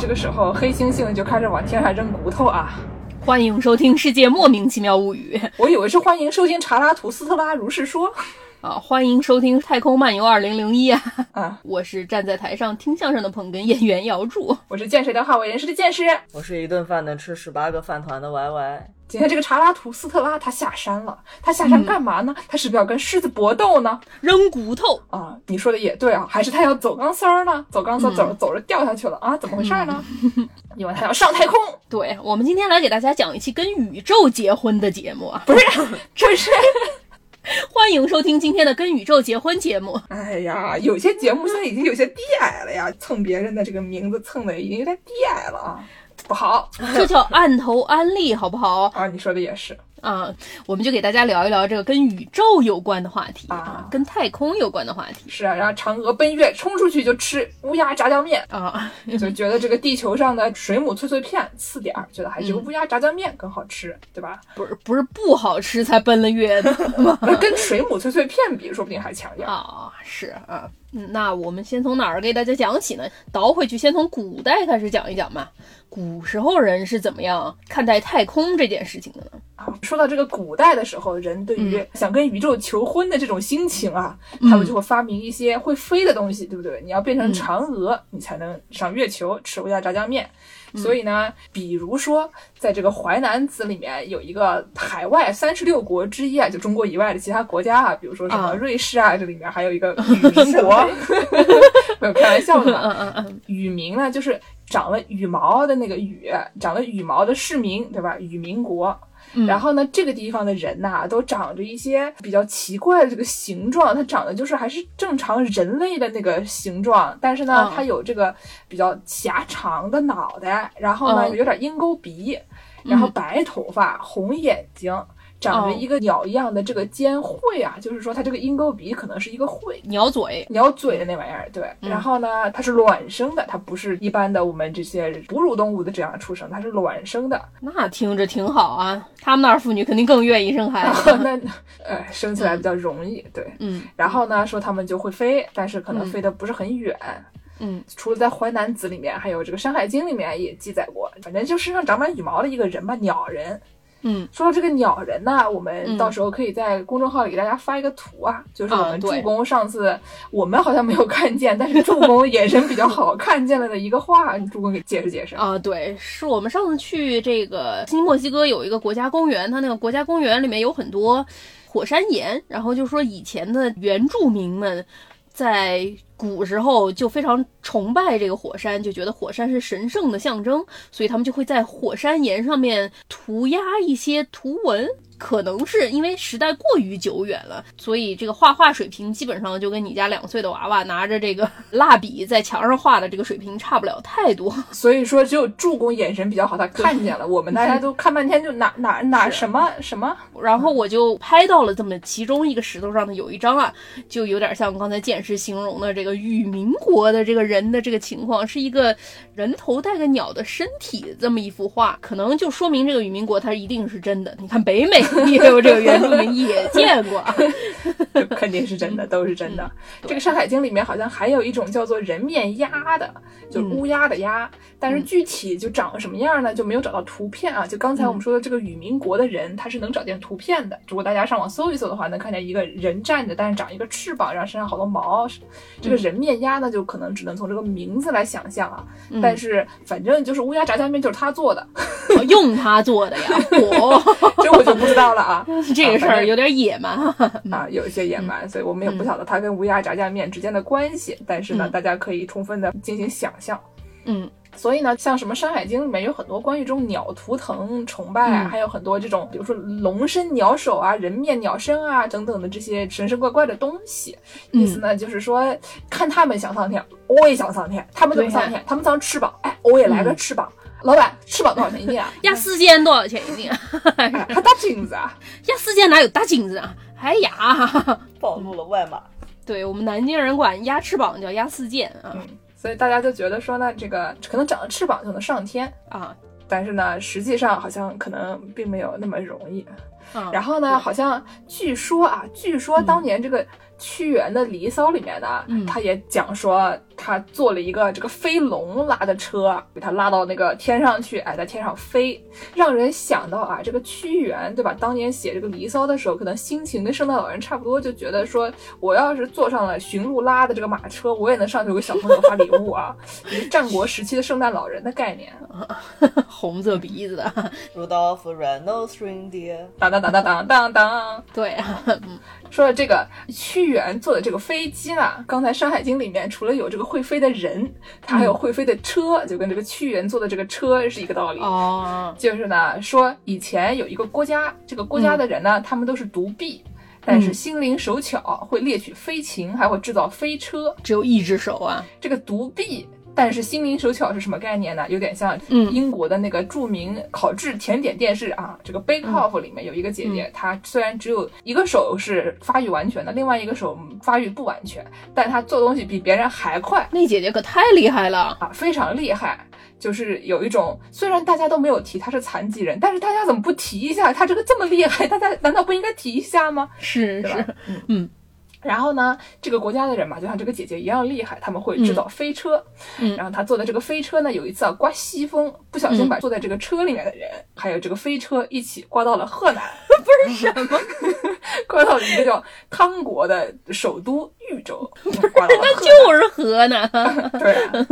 这个时候，黑猩猩就开始往天上扔骨头啊！欢迎收听《世界莫名其妙物语》，我以为是欢迎收听《查拉图斯特拉如是说》啊！欢迎收听《太空漫游二零零一》啊！啊，我是站在台上听相声的捧哏演员姚柱，我是见谁都好为人师的见识，我是一顿饭能吃十八个饭团的 Y Y。今天这个查拉图斯特拉他下山了，他下山干嘛呢？他是不是要跟狮子搏斗呢？扔骨头啊！你说的也对啊，还是他要走钢丝儿呢？走钢丝走着走着掉下去了啊？怎么回事呢？因为他要上太空。对我们今天来给大家讲一期跟宇宙结婚的节目啊，不是，这是 欢迎收听今天的跟宇宙结婚节目。哎呀，有些节目现在已经有些低矮了呀，蹭别人的这个名字蹭的已经有点低矮了啊。不好，这叫按头安利，好不好？啊，你说的也是啊，我们就给大家聊一聊这个跟宇宙有关的话题啊，跟太空有关的话题。是啊，然后嫦娥奔月，冲出去就吃乌鸦炸酱面啊，就觉得这个地球上的水母脆脆片次点儿，觉得还是个乌鸦炸酱面更好吃，对吧？不是不是不好吃才奔了月的，跟水母脆脆片比，说不定还强点啊。是啊，那我们先从哪儿给大家讲起呢？倒回去，先从古代开始讲一讲吧。古时候人是怎么样看待太空这件事情的呢？啊，说到这个古代的时候，人对于想跟宇宙求婚的这种心情啊，他们就会发明一些会飞的东西，对不对？你要变成嫦娥，你才能上月球吃乌鸦炸酱面。所以呢，比如说，在这个《淮南子》里面有一个海外三十六国之一啊，就中国以外的其他国家啊，比如说什么瑞士啊，这里面还有一个 羽民国，没有开玩笑的嘛。羽民呢，就是长了羽毛的那个羽，长了羽毛的市民，对吧？羽民国。然后呢，这个地方的人呐，都长着一些比较奇怪的这个形状，它长得就是还是正常人类的那个形状，但是呢，它有这个比较狭长的脑袋，然后呢，有点鹰钩鼻，然后白头发，红眼睛。长着一个鸟一样的这个尖喙啊，就是说它这个鹰钩鼻可能是一个喙，鸟嘴，鸟嘴的那玩意儿。对，然后呢，它是卵生的，它不是一般的我们这些哺乳动物的这样出生，它是卵生的。那听着挺好啊，他们那儿妇女肯定更愿意生孩子，那呃生起来比较容易。对，嗯。然后呢，说他们就会飞，但是可能飞得不是很远。嗯，除了在《淮南子》里面，还有这个《山海经》里面也记载过，反正就身上长满羽毛的一个人吧，鸟人。嗯，说到这个鸟人呢，我们到时候可以在公众号里给大家发一个图啊，就是我们助攻上次我们好像没有看见，但是助攻眼神比较好，看见了的一个画，助攻给解释解释啊。对，是我们上次去这个新墨西哥有一个国家公园，它那个国家公园里面有很多火山岩，然后就说以前的原住民们。在古时候就非常崇拜这个火山，就觉得火山是神圣的象征，所以他们就会在火山岩上面涂鸦一些图文。可能是因为时代过于久远了，所以这个画画水平基本上就跟你家两岁的娃娃拿着这个蜡笔在墙上画的这个水平差不了太多。所以说，只有助攻眼神比较好，他看见了。我们大家都看 半天，就哪哪哪什么什么。然后我就拍到了这么其中一个石头上的有一张啊，就有点像刚才剑师形容的这个与民国的这个人的这个情况，是一个人头带个鸟的身体这么一幅画，可能就说明这个与民国它一定是真的。你看北美。也有这个原住民也见过，肯定是真的，都是真的。这个《山海经》里面好像还有一种叫做人面鸭的，就是乌鸦的鸦，但是具体就长什么样呢？就没有找到图片啊。就刚才我们说的这个与民国的人，他是能找见图片的。如果大家上网搜一搜的话，能看见一个人站着，但是长一个翅膀，然后身上好多毛。这个人面鸭呢，就可能只能从这个名字来想象啊。但是反正就是乌鸦炸酱面就是他做的，用他做的呀。我这我就不知道。到了啊，这个事儿有点野蛮啊，有一些野蛮，所以我们也不晓得它跟乌鸦炸酱面之间的关系。但是呢，大家可以充分的进行想象。嗯，所以呢，像什么《山海经》里面有很多关于这种鸟图腾崇拜啊，还有很多这种，比如说龙身鸟首啊、人面鸟身啊等等的这些神神怪怪的东西。意思呢，就是说看他们想上天，我也想上天；他们怎么上天？他们长翅膀，哎，我也来个翅膀。老板，翅膀多少钱一斤啊？鸭四件多少钱一斤啊？还大金子啊？鸭四件哪有大金子啊？哎呀，暴露了外码。对我们南京人管鸭翅膀叫鸭四件啊。嗯，所以大家就觉得说呢，这个可能长了翅膀就能上天啊。但是呢，实际上好像可能并没有那么容易。嗯然后呢，好像据说啊，据说当年这个屈原的《离骚》里面呢，嗯他也讲说他坐了一个这个飞龙拉的车，给他拉到那个天上去，哎，在天上飞，让人想到啊，这个屈原对吧？当年写这个《离骚》的时候，可能心情跟圣诞老人差不多，就觉得说，我要是坐上了驯鹿拉的这个马车，我也能上去给小朋友发礼物啊，一个战国时期的圣诞老人的概念。红色鼻子的，Rudolph Red-Nosed Reindeer，当当当当当当当。对啊，说了这个屈原坐的这个飞机呢，刚才《山海经》里面除了有这个会飞的人，它还有会飞的车，就跟这个屈原坐的这个车是一个道理。哦，就是呢，说以前有一个国家，这个国家的人呢，他们都是独臂，但是心灵手巧，会猎取飞禽，还会制造飞车。只有一只手啊，这个独臂。但是心灵手巧是什么概念呢？有点像嗯英国的那个著名烤制甜点电视啊，这个 Bake Off 里面有一个姐姐，她虽然只有一个手是发育完全的，另外一个手发育不完全，但她做东西比别人还快那姐姐可太厉害了，啊，非常厉害。就是有一种，虽然大家都没有提她是残疾人，但是大家怎么不提一下她这个这么厉害？大家难道不应该提一下吗？是是，嗯然后呢，这个国家的人嘛，就像这个姐姐一样厉害，他们会制造飞车。嗯然后他坐的这个飞车呢，有一次啊刮西风，不小心嗯把坐在这个车里面的人，还有这个飞车一起刮到了河南，不是什么，刮到了一个叫汤国的首都豫州，刮到了河就是河南，南。对啊、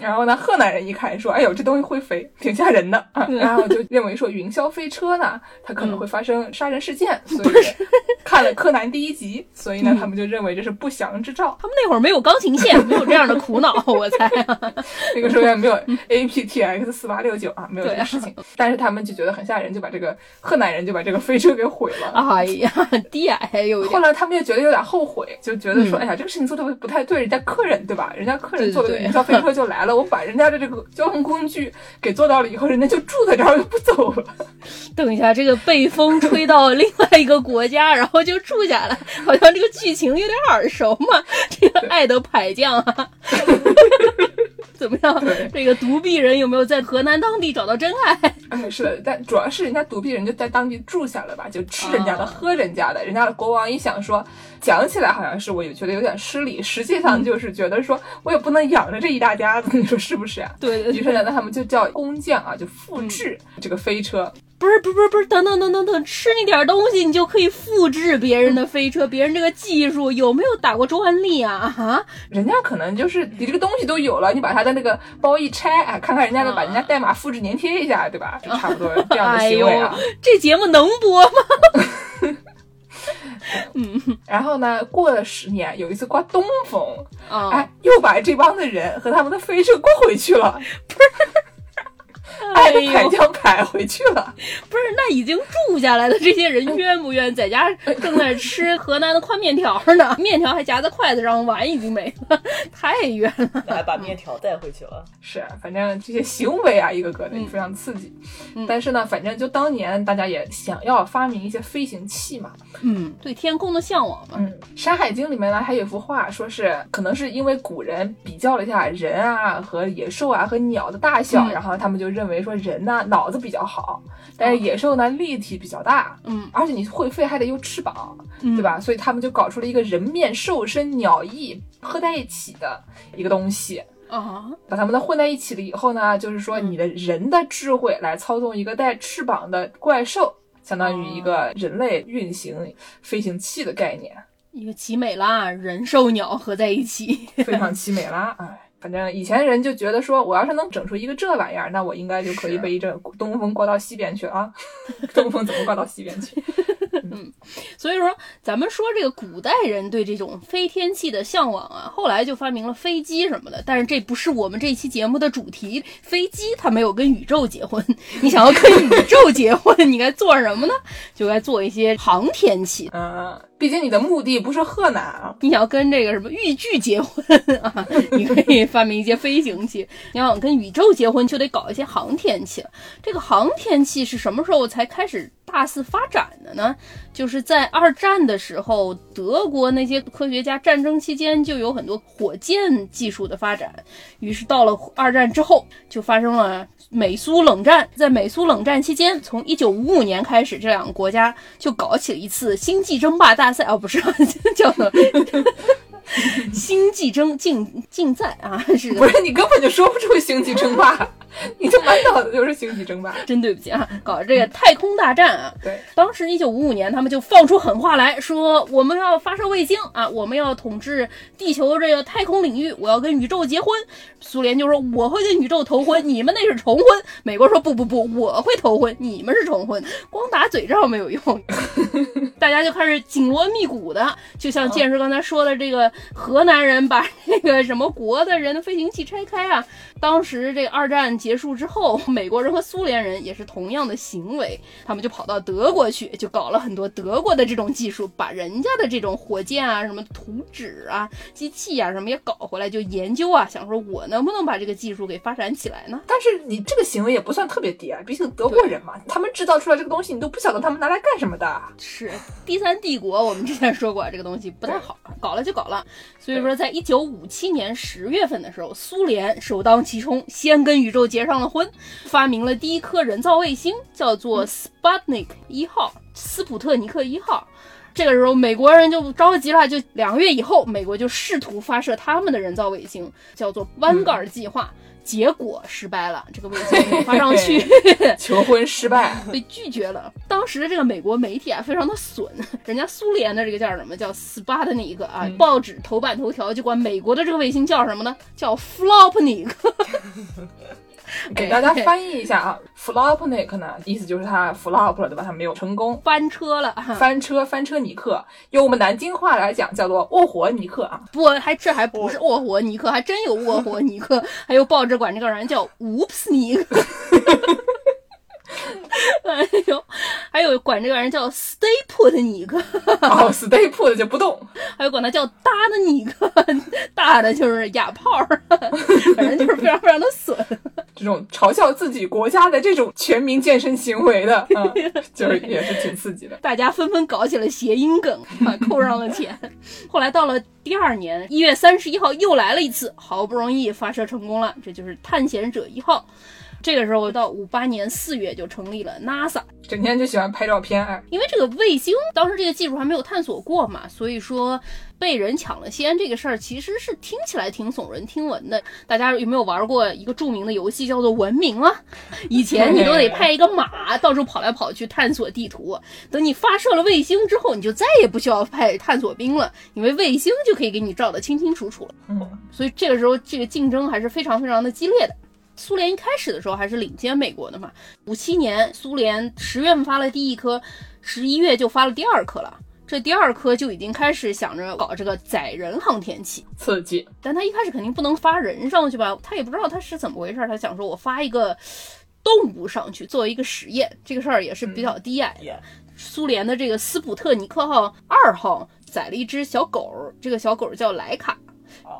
然后呢，河南人一看说：“哎呦，这东西会飞，挺吓人的啊！”嗯然后就认为说云霄飞车呢，它可能会发生杀人事件，所以看了柯南第一集，所以呢，他们就认为这是不祥之兆。他们那会儿没有钢琴线，没有这样的苦恼，我猜啊，那个时候也没有 aptX 四八六九啊，没有这个事情。但是他们就觉得很吓人，就把这个河南人就把这个飞车给毁了。哎呀，低矮有一点，后来他们就觉得有点后悔，就觉得说，嗯哎呀，这个事情做的不太对，人家客人对吧？人家客人坐的云霄飞车就来了，我把人家的这个交通工具给做到了以后，人家就住在这儿就不走了。等一下，这个被风吹到另外一个国家，然后就住下来，好像这个剧情有点耳熟嘛。这个爱的牌匠啊，怎么样对？这个独臂人有没有在河南当地找到真爱？哎，是的，但主要是人家独臂人就在当地住下了吧，就吃人家的，啊喝人家的。人家的国王一想说，讲起来好像是我也觉得有点失礼，实际上就是觉得说我也不能养着这一大家子，你说是不是啊？对对对，于是呢，他们就叫工匠啊，就复制这个飞车。不是不是不是等等等等等，吃你点东西，你就可以复制别人的飞车，别人这个技术有没有打过专利啊？啊，人家可能就是你这个东西都有了，你把他的那个包一拆，哎，看看人家的，把人家代码复制粘贴一下，对吧？就差不多这样的行为啊。，这节目能播吗？嗯然后呢，过了十年，有一次刮东风，啊，哎，又把这帮的人和他们的飞车刮回去了，的 排呦，将排回去了。不是，那已经住下来的这些人冤不冤？在家 正在吃河南的宽面条呢，面条还夹在筷子上，碗已经没了，太冤了。还把面条带回去了。是，反正这些行为啊，一个个的嗯非常刺激。嗯但是呢，反正就当年大家也想要发明一些飞行器嘛。嗯，对天空的向往嘛。嗯，《山海经》里面呢还有一幅画，说是可能是因为古人比较了一下人啊和野兽啊和鸟的大小，嗯然后他们就认为说人呢脑子比较好，但是野兽呢力气比较大。嗯，而且你会飞还得有翅膀，嗯对吧？所以他们就搞出了一个人面兽身鸟翼合在一起的一个东西，啊，把它们都混在一起了以后呢，就是说嗯你的人的智慧来操纵一个带翅膀的怪兽，相当于一哦个人类运行飞行器的概念，一个奇美拉人兽鸟合在一起。非常奇美拉！哎，反正以前人就觉得说，我要是能整出一个这玩意儿，那我应该就可以被一阵东风刮到西边去啊！东风怎么刮到西边去？所以说，咱们说这个古代人对这种飞天器的向往啊，后来就发明了飞机什么的。但是这不是我们这期节目的主题，飞机它没有跟宇宙结婚。你想要跟宇宙结婚，你该做什么呢？就该做一些航天器。嗯，毕竟你的目的不是河南啊。你想要跟这个什么豫剧结婚啊，你可以发明一些飞行器；你要想跟宇宙结婚，就得搞一些航天器了。这个航天器是什么时候才开始大肆发展的呢？就是在二战的时候，德国那些科学家战争期间就有很多火箭技术的发展，于是到了二战之后，就发生了美苏冷战。在美苏冷战期间，从一九五五年开始，这两个国家就搞起了一次星际争霸大赛，哦，不是，叫做 星际争竞竞赛啊，是不是你根本就说不出星际争霸，你这满脑子就是星际争霸。真对不起啊，搞这个太空大战啊。对，当时一九五五年，他们就放出狠话来说，我们要发射卫星啊，我们要统治地球这个太空领域，我要跟宇宙结婚。苏联就说我会跟宇宙头婚，你们那是重婚。美国说不不不，我会头婚，你们是重婚。光打嘴仗没有用，大家就开始紧锣密鼓的，就像剑师刚才说的，这个河南人把那个什么国的人的飞行器拆开啊。当时这个二战结束之后，美国人和苏联人也是同样的行为，他们就跑到德国去，就搞了很多德国的这种技术，把人家的这种火箭啊、什么图纸啊、机器啊什么也搞回来，就研究啊，想说我能不能把这个技术给发展起来呢？但是你这个行为也不算特别低啊，毕竟德国人嘛，他们制造出来这个东西，你都不晓得他们拿来干什么的。是第三帝国，我们之前说过这个东西不太好，搞了就搞了。所以说，在一九五七年十月份的时候，苏联首当其冲，先跟宇宙结上了婚，发明了第一颗人造卫星，叫做 Sputnik 一号，斯普特尼克一号。这个时候，美国人就着急了，就两个月以后，美国就试图发射他们的人造卫星，叫做弯杆计划。结果失败了，这个卫星没发上去，求婚失败，被拒绝了。当时的这个美国媒体啊，非常的损，人家苏联的这个叫什么叫 Sputnik 啊，报纸头版头条就管美国的这个卫星叫什么呢？叫 Flopnik。给大家翻译一下啊，Flopnik 呢，意思就是他 flop 了，对吧？他没有成功，翻车了，翻车，翻车尼克。用我们南京话来讲，叫做卧火尼克啊。不，还这还不是卧火尼克，还真有卧火尼克，还有报纸管这个人叫 Oops 尼克。哎呦，还有管这个人叫 Stay Put 尼克，哦，Stay Put 就不动，还有管他叫大的尼克，大的就是哑炮，反正就是非常非常的损。这种嘲笑自己国家的这种全民健身行为的，就是也是挺刺激的。大家纷纷搞起了谐音梗，扣上了钱。后来到了第二年一月三十一号，又来了一次，好不容易发射成功了，这就是探险者一号。这个时候到五八年四月就成立了 NASA，整天就喜欢拍照片。因为这个卫星当时这个技术还没有探索过嘛，所以说被人抢了先这个事儿其实是听起来挺耸人听闻的。大家有没有玩过一个著名的游戏叫做《文明》啊？以前你都得派一个马到处跑来跑去探索地图，等你发射了卫星之后，你就再也不需要派探索兵了，因为卫星就可以给你照得清清楚楚了。嗯，所以这个时候这个竞争还是非常非常的激烈的。苏联一开始的时候还是领先美国的嘛。五七年，苏联十月份发了第一颗，十一月就发了第二颗了。这第二颗就已经开始想着搞这个载人航天器，刺激。但他一开始肯定不能发人上去吧？他也不知道他是怎么回事，他想说我发一个动物上去作为一个实验，这个事儿也是比较低矮的。苏联的这个斯普特尼克号二号载了一只小狗，这个小狗叫莱卡。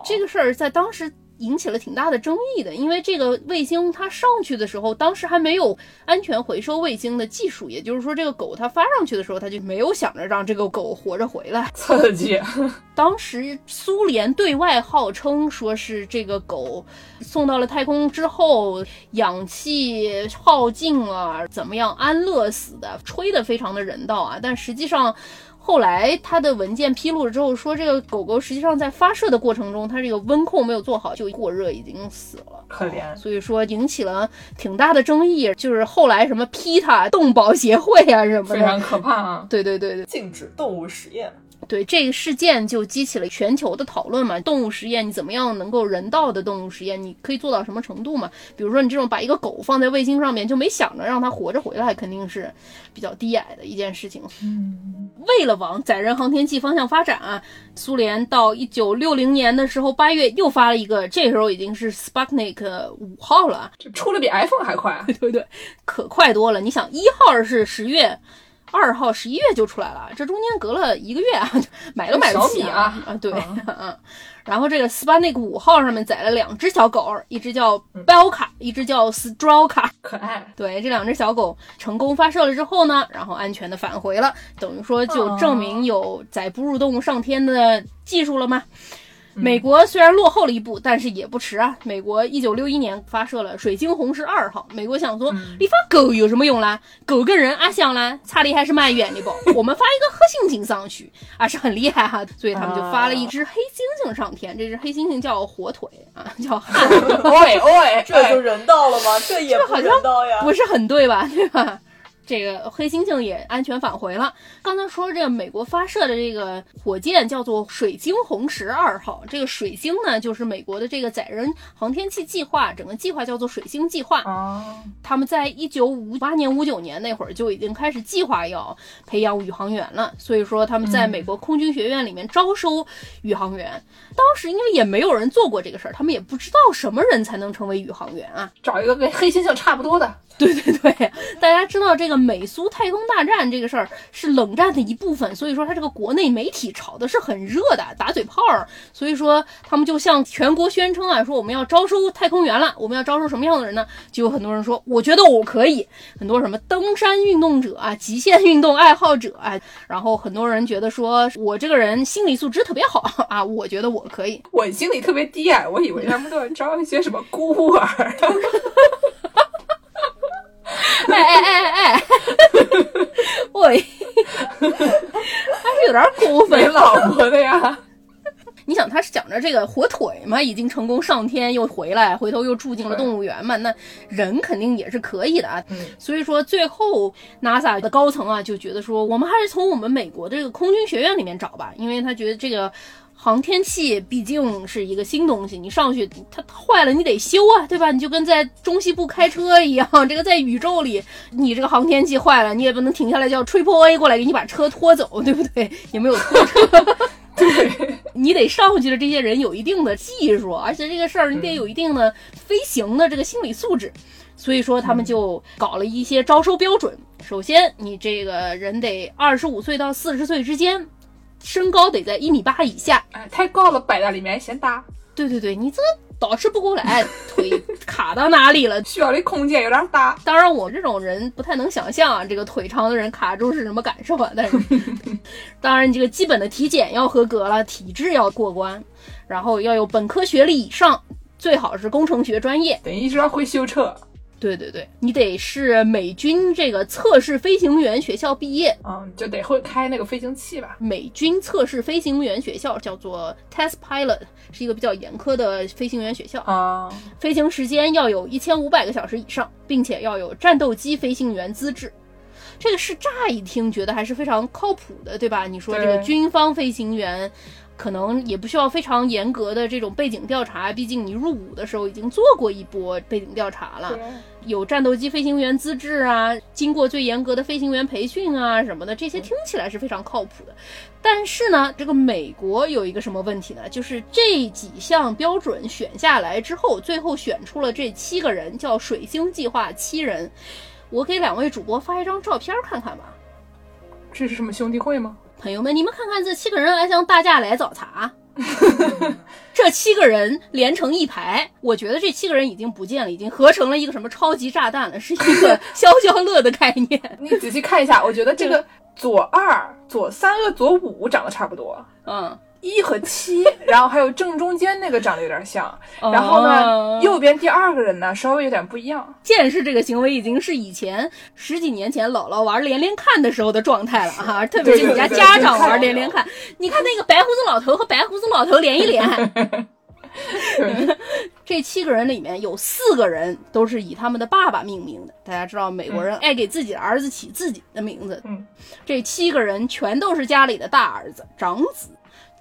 这个事儿在当时。引起了挺大的争议的，因为这个卫星它上去的时候，当时还没有安全回收卫星的技术，也就是说，这个狗它发上去的时候，它就没有想着让这个狗活着回来。刺激！当时苏联对外号称说是这个狗送到了太空之后，氧气耗尽了，怎么样安乐死的，吹得非常的人道啊，但实际上。后来他的文件披露了之后，说这个狗狗实际上在发射的过程中，它这个温控没有做好，就过热已经死了，可怜。所以说引起了挺大的争议，就是后来什么皮塔动保协会啊什么的，非常可怕啊！对对对对，禁止动物实验。对这个事件就激起了全球的讨论嘛，动物实验你怎么样能够人道的动物实验，你可以做到什么程度嘛？比如说你这种把一个狗放在卫星上面，就没想着让它活着回来，肯定是比较低矮的一件事情。嗯，为了往载人航天器方向发展啊，苏联到一九六零年的时候八月又发了一个，这时候已经是 Sputnik 五号了，就出了比 iPhone 还快，对对，可快多了。你想一号是十月。二号十一月就出来了，这中间隔了一个月啊，买都买不起啊啊，对，嗯。然后这个斯巴内克五号上面载了两只小狗，一只叫 Belka，一只叫 Strawka，。可爱。对，这两只小狗成功发射了之后呢，然后安全的返回了，等于说就证明有载哺乳动物上天的技术了吗？美国虽然落后了一步，但是也不迟啊。美国一九六一年发射了水晶红石二号。美国想说，你发狗有什么用啦？狗跟人啊像啦，差的还是蛮远的不？我们发一个黑猩猩上去，啊是很厉害哈。所以他们就发了一只黑猩猩上天。这只黑猩猩叫火腿啊，叫 汉。喂喂，这就人道了吗？这也不人道呀，不是很对吧？对吧？这个黑猩猩也安全返回了。刚才说这个美国发射的这个火箭叫做水晶红石二号，这个水星呢就是美国的这个载人航天器计划，整个计划叫做水星计划。哦，他们在一九五八年、五九年那会儿就已经开始计划要培养宇航员了，所以说他们在美国空军学院里面招收宇航员。当时因为也没有人做过这个事儿，他们也不知道什么人才能成为宇航员啊，找一个跟黑猩猩差不多的。对 对对，大家知道这个美苏太空大战这个事儿是冷战的一部分，所以说他这个国内媒体炒的是很热的，打嘴炮儿。所以说他们就向全国宣称啊，说我们要招收太空员了，我们要招收什么样的人呢？就有很多人说，我觉得我可以。很多什么登山运动者啊，极限运动爱好者啊，然后很多人觉得说我这个人心理素质特别好 啊，我觉得我可以。我心里特别低矮，我以为他们都要招一些什么孤儿。哎哎哎哎，喂，还是有点过分。没老婆的呀？你想，他是想着这个火腿嘛，已经成功上天又回来，回头又住进了动物园嘛，那人肯定也是可以的啊。所以说，最后 NASA 的高层啊就觉得说，我们还是从我们美国的这个空军学院里面找吧，因为他觉得这个。航天器毕竟是一个新东西，你上去它坏了，你得修啊，对吧？你就跟在中西部开车一样，这个在宇宙里，你这个航天器坏了，你也不能停下来叫 Triple A 过来给你把车拖走，对不对？也没有拖车，对你得上去的这些人有一定的技术，而且这个事儿你得有一定的飞行的这个心理素质，所以说他们就搞了一些招收标准。首先，你这个人得二十五岁到四十岁之间。身高得在一米八以下，哎，太高了，摆在里面嫌大。对对对，你这倒吃不过来，腿卡到哪里了？需要的空间有点大。当然，我这种人不太能想象啊，这个腿长的人卡住是什么感受啊？但是，当然，你这个基本的体检要合格了，体质要过关，然后要有本科学历以上，最好是工程学专业，等于是要会修车。对对对，你得是美军这个测试飞行员学校毕业，嗯，就得会开那个飞行器吧。美军测试飞行员学校叫做 Test Pilot，是一个比较严苛的飞行员学校啊。飞行时间要有一千五百个小时以上，并且要有战斗机飞行员资质。这个是乍一听觉得还是非常靠谱的，对吧？你说这个军方飞行员。可能也不需要非常严格的这种背景调查，毕竟你入伍的时候已经做过一波背景调查了，有战斗机飞行员资质啊，经过最严格的飞行员培训啊什么的，这些听起来是非常靠谱的。但是呢，这个美国有一个什么问题呢？就是这几项标准选下来之后，最后选出了这七个人，叫水星计划七人。我给两位主播发一张照片看看吧。这是什么兄弟会吗？朋友们，你们看看这七个人，来向大家来找茬。这七个人连成一排，我觉得这七个人已经不见了，已经合成了一个什么超级炸弹了，是一个消消乐的概念。你仔细看一下，我觉得这个左二、左三和左五长得差不多。嗯。一和七，然后还有正中间那个长得有点像，然后呢，右边第二个人呢稍微有点不一样。见识这个行为已经是以前十几年前姥姥玩连连看的时候的状态了哈，特别是你家家长玩连连看，你看那个白胡子老头和白胡子老头连一连。这七个人里面有四个人都是以他们的爸爸命名的，大家知道美国人爱给自己的儿子起自己的名字。嗯，这七个人全都是家里的大儿子、长子。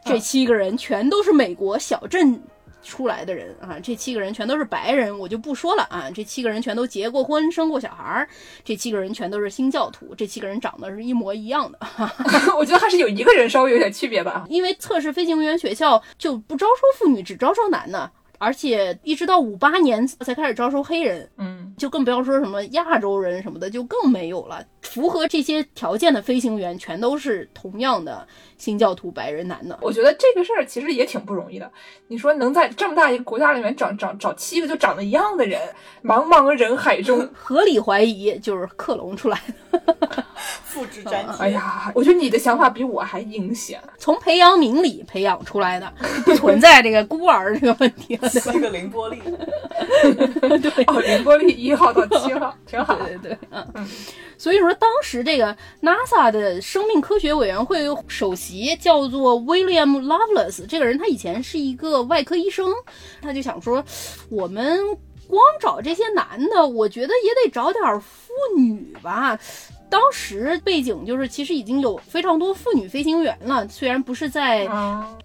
这七个人全都是美国小镇出来的人啊！这七个人全都是白人，我就不说了啊！这七个人全都结过婚、生过小孩儿，这七个人全都是新教徒，这七个人长得是一模一样的。我觉得还是有一个人稍微有点区别吧，因为测试飞行员学校就不招收妇女，只招收男的。而且一直到五八年才开始招收黑人，嗯，就更不要说什么亚洲人什么的，就更没有了。符合这些条件的飞行员，全都是同样的新教徒白人男的。我觉得这个事儿其实也挺不容易的。你说能在这么大一个国家里面找找找七个就长得一样的人，茫茫人海中，合理怀疑就是克隆出来的，复制粘贴。哎呀，我觉得你的想法比我还阴险。从培养皿里培养出来的，不存在这个孤儿这个问题了。七个凌波丽，对，哦，凌波丽一号到七号，挺好。对对对，嗯嗯。所以说，当时这个 NASA 的生命科学委员会首席叫做 William Lovelace，这个人他以前是一个外科医生，他就想说，我们光找这些男的，我觉得也得找点妇女吧。当时背景就是，其实已经有非常多妇女飞行员了。虽然不是在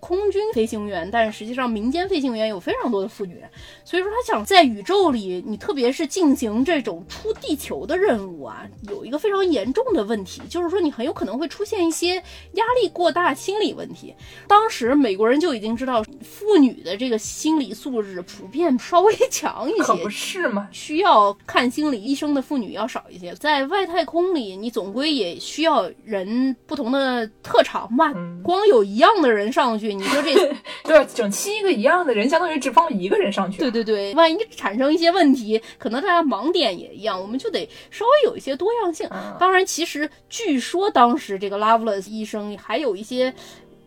空军飞行员，但是实际上民间飞行员有非常多的妇女。所以说，他想在宇宙里，你特别是进行这种出地球的任务啊，有一个非常严重的问题，就是说你很有可能会出现一些压力过大心理问题。当时美国人就已经知道，妇女的这个心理素质普遍稍微强一些，可不是吗？需要看心理医生的妇女要少一些，在外太空里。你总归也需要人不同的特长吧？光有一样的人上去，你说这 对整七个一样的人，相当于只放一个人上去。对对对，万一产生一些问题，可能大家盲点也一样，我们就得稍微有一些多样性。当然，其实据说当时这个 Loveless 医生还有一些。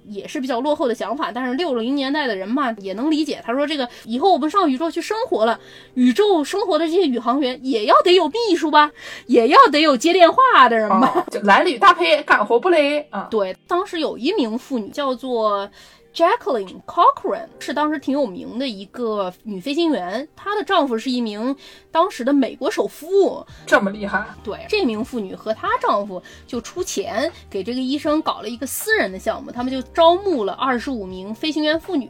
也是比较落后的想法，但是六零年代的人嘛也能理解。他说：“这个以后我们上宇宙去生活了，宇宙生活的这些宇航员也要得有秘书吧，也要得有接电话的人吧，就男女搭配，干活不累啊。”对，当时有一名妇女叫做。Jacqueline Cochran 是当时挺有名的一个女飞行员，她的丈夫是一名当时的美国首富，这么厉害。对，这名妇女和她丈夫就出钱给这个医生搞了一个私人的项目，他们就招募了二十五名飞行员妇女，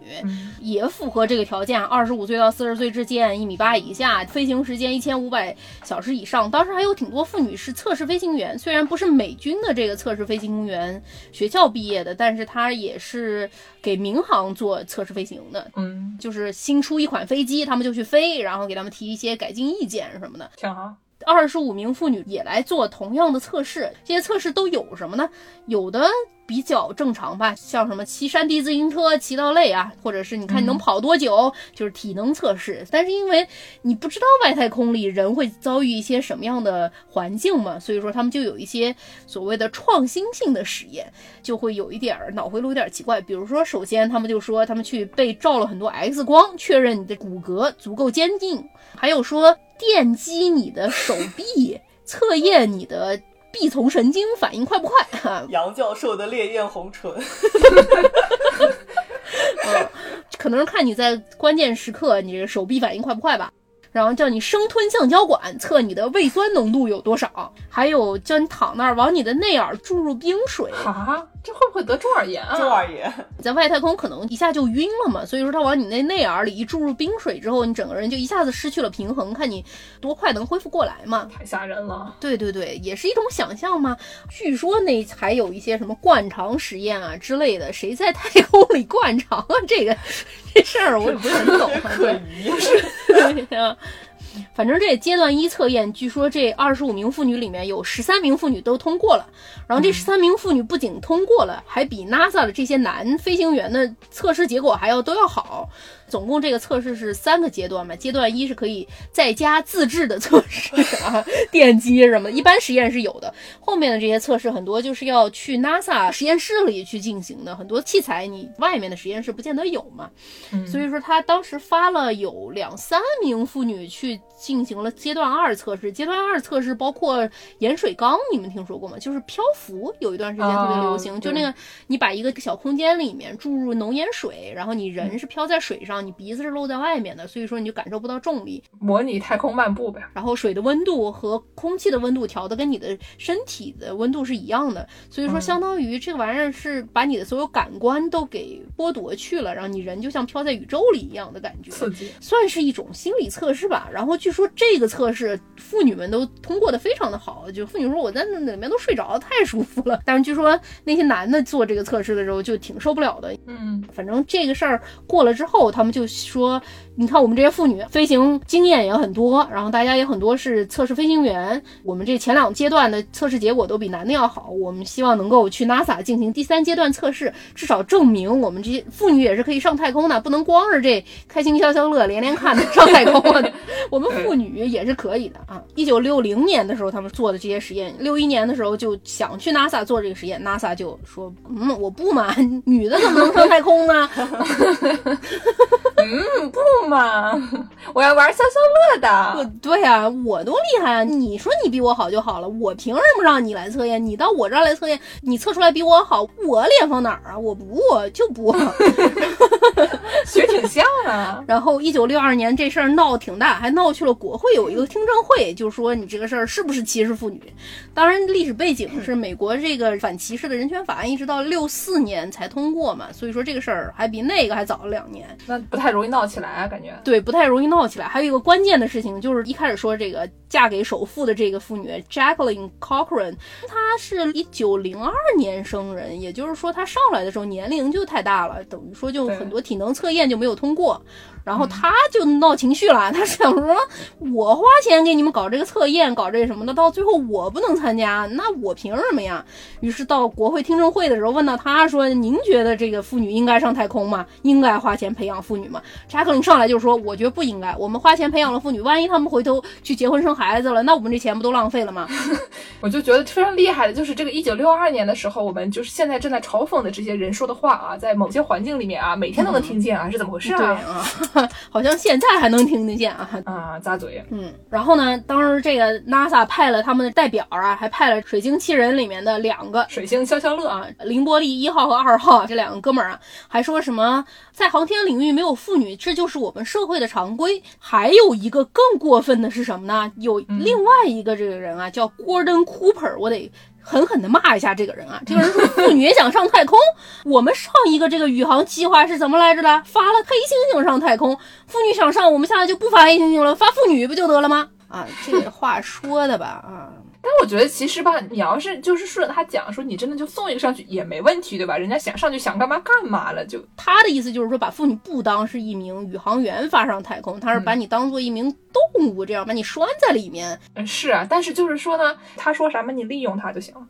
也符合这个条件，二十五岁到四十岁之间，一米八以下，飞行时间一千五百小时以上。当时还有挺多妇女是测试飞行员，虽然不是美军的这个测试飞行员学校毕业的，但是她也是给。民航做测试飞行的，嗯，就是新出一款飞机，他们就去飞，然后给他们提一些改进意见什么的，挺好。二十五名妇女也来做同样的测试，这些测试都有什么呢？有的。比较正常吧，像什么骑山地自行车骑到累啊，或者是你看你能跑多久，就是体能测试。但是因为你不知道外太空里人会遭遇一些什么样的环境嘛，所以说他们就有一些所谓的创新性的实验，就会有一点儿脑回路有点奇怪。比如说，首先他们就说他们去被照了很多 X 光，确认你的骨骼足够坚定，还有说电击你的手臂，测验你的。臂丛神经反应快不快？杨教授的烈焰红唇，嗯，可能是看你在关键时刻你手臂反应快不快吧。然后叫你生吞橡胶管，测你的胃酸浓度有多少。还有叫你躺那儿，往你的内耳注入冰水。啊，这会不会得中耳炎啊？中耳炎，在外太空可能一下就晕了嘛。所以说他往你那内耳里一注入冰水之后，你整个人就一下子失去了平衡，看你多快能恢复过来嘛。太吓人了。对对对，也是一种想象嘛。据说那还有一些什么灌肠实验啊之类的，谁在太空里灌肠啊？这个。这事儿我也不是很懂，对，是啊。反正这阶段一测验，据说这二十五名妇女里面有十三名妇女都通过了。然后这十三名妇女不仅通过了，还比 NASA 的这些男飞行员的测试结果还要都要好。总共这个测试是三个阶段嘛？阶段一是可以在家自制的测试啊，电机什么，一般实验室有的。后面的这些测试很多就是要去 NASA 实验室里去进行的，很多器材你外面的实验室不见得有嘛。所以说他当时发了有两三名妇女去进行了阶段二测试。阶段二测试包括盐水缸，你们听说过吗？就是漂浮，有一段时间特别流行，就那个你把一个小空间里面注入浓盐水，然后你人是漂在水上。你鼻子是露在外面的，所以说你就感受不到重力，模拟太空漫步呗。然后水的温度和空气的温度调的跟你的身体的温度是一样的，所以说相当于这个玩意儿是把你的所有感官都给剥夺去了，然后你人就像飘在宇宙里一样的感觉，刺激，算是一种心理测试吧。然后据说说这个测试妇女们都通过的非常的好，就妇女说我在那里面都睡着了，太舒服了。但是据说那些男的做这个测试的时候就挺受不了的。嗯，反正这个事儿过了之后，他们就说，你看我们这些妇女飞行经验也很多，然后大家也很多是测试飞行员，我们这前两阶段的测试结果都比男的要好。我们希望能够去 NASA 进行第三阶段测试，至少证明我们这些妇女也是可以上太空的，不能光是这开心消消乐连连看的上太空的，我们妇女也是可以的啊。一九六零年的时候，他们做的这些实验，六一年的时候就想去 NASA 做这个实验，NASA 就说，嗯，我不嘛，女的怎么能上太空呢？嗯，不嘛，我要玩消消乐的。对呀、我多厉害啊！你说你比我好就好了，我凭什么让你来测验？你到我这儿来测验，你测出来比我好，我脸放哪儿啊？我不就不。学挺像啊。然后一九六二年这事儿闹挺大，还闹去了国会有一个听证会，就说你这个事儿是不是歧视妇女？当然，历史背景是美国这个反歧视的人权法案一直到六四年才通过嘛，所以说这个事儿还比那个还早了两年。那不太容易闹起来啊，感觉。对，不太容易闹起来。还有一个关键的事情，就是一开始说这个嫁给首富的这个妇女 Jacqueline Cochran，她是一九零二年生人，也就是说她上来的时候年龄就太大了，等于说就很多体能测验就没有通过。然后他就闹情绪了，他想说，我花钱给你们搞这个测验，搞这个什么的，到最后我不能参加，那我凭什么呀？于是到国会听证会的时候，问到他说：“您觉得这个妇女应该上太空吗？应该花钱培养妇女吗？”查克林上来就说：“我觉得不应该，我们花钱培养了妇女，万一他们回头去结婚生孩子了，那我们这钱不都浪费了吗？” 我就觉得非常厉害的，就是这个一九六二年的时候，我们就是现在正在嘲讽的这些人说的话啊，在某些环境里面啊，每天都能听见啊，是怎么回事对啊？啊，好像现在还能听得见啊。啊，咂嘴。嗯，然后呢，当时这个 NASA 派了他们的代表啊，还派了水星七人里面的两个水星消消乐啊，凌波丽一号和二号这两个哥们儿啊，还说什么在航天领域没有妇女，这就是我们社会的常规。还有一个更过分的是什么呢？有另外一个这个人啊，叫 Gordon Cooper，我得。狠狠地骂一下这个人啊！这个人说妇女也想上太空。我们上一个这个宇航计划是怎么来着的？发了黑猩猩上太空，妇女想上，我们现在就不发黑猩猩了，发妇女不就得了吗？啊，这个话说的吧啊，但我觉得其实吧，你要是就是顺着他讲说，你真的就送一个上去也没问题，对吧？人家想上去想干嘛干嘛了，就他的意思就是说，把妇女不当是一名宇航员发上太空，他是把你当做一名动物，这样把你拴在里面。嗯是啊。但是就是说呢，他说什么你利用他就行了。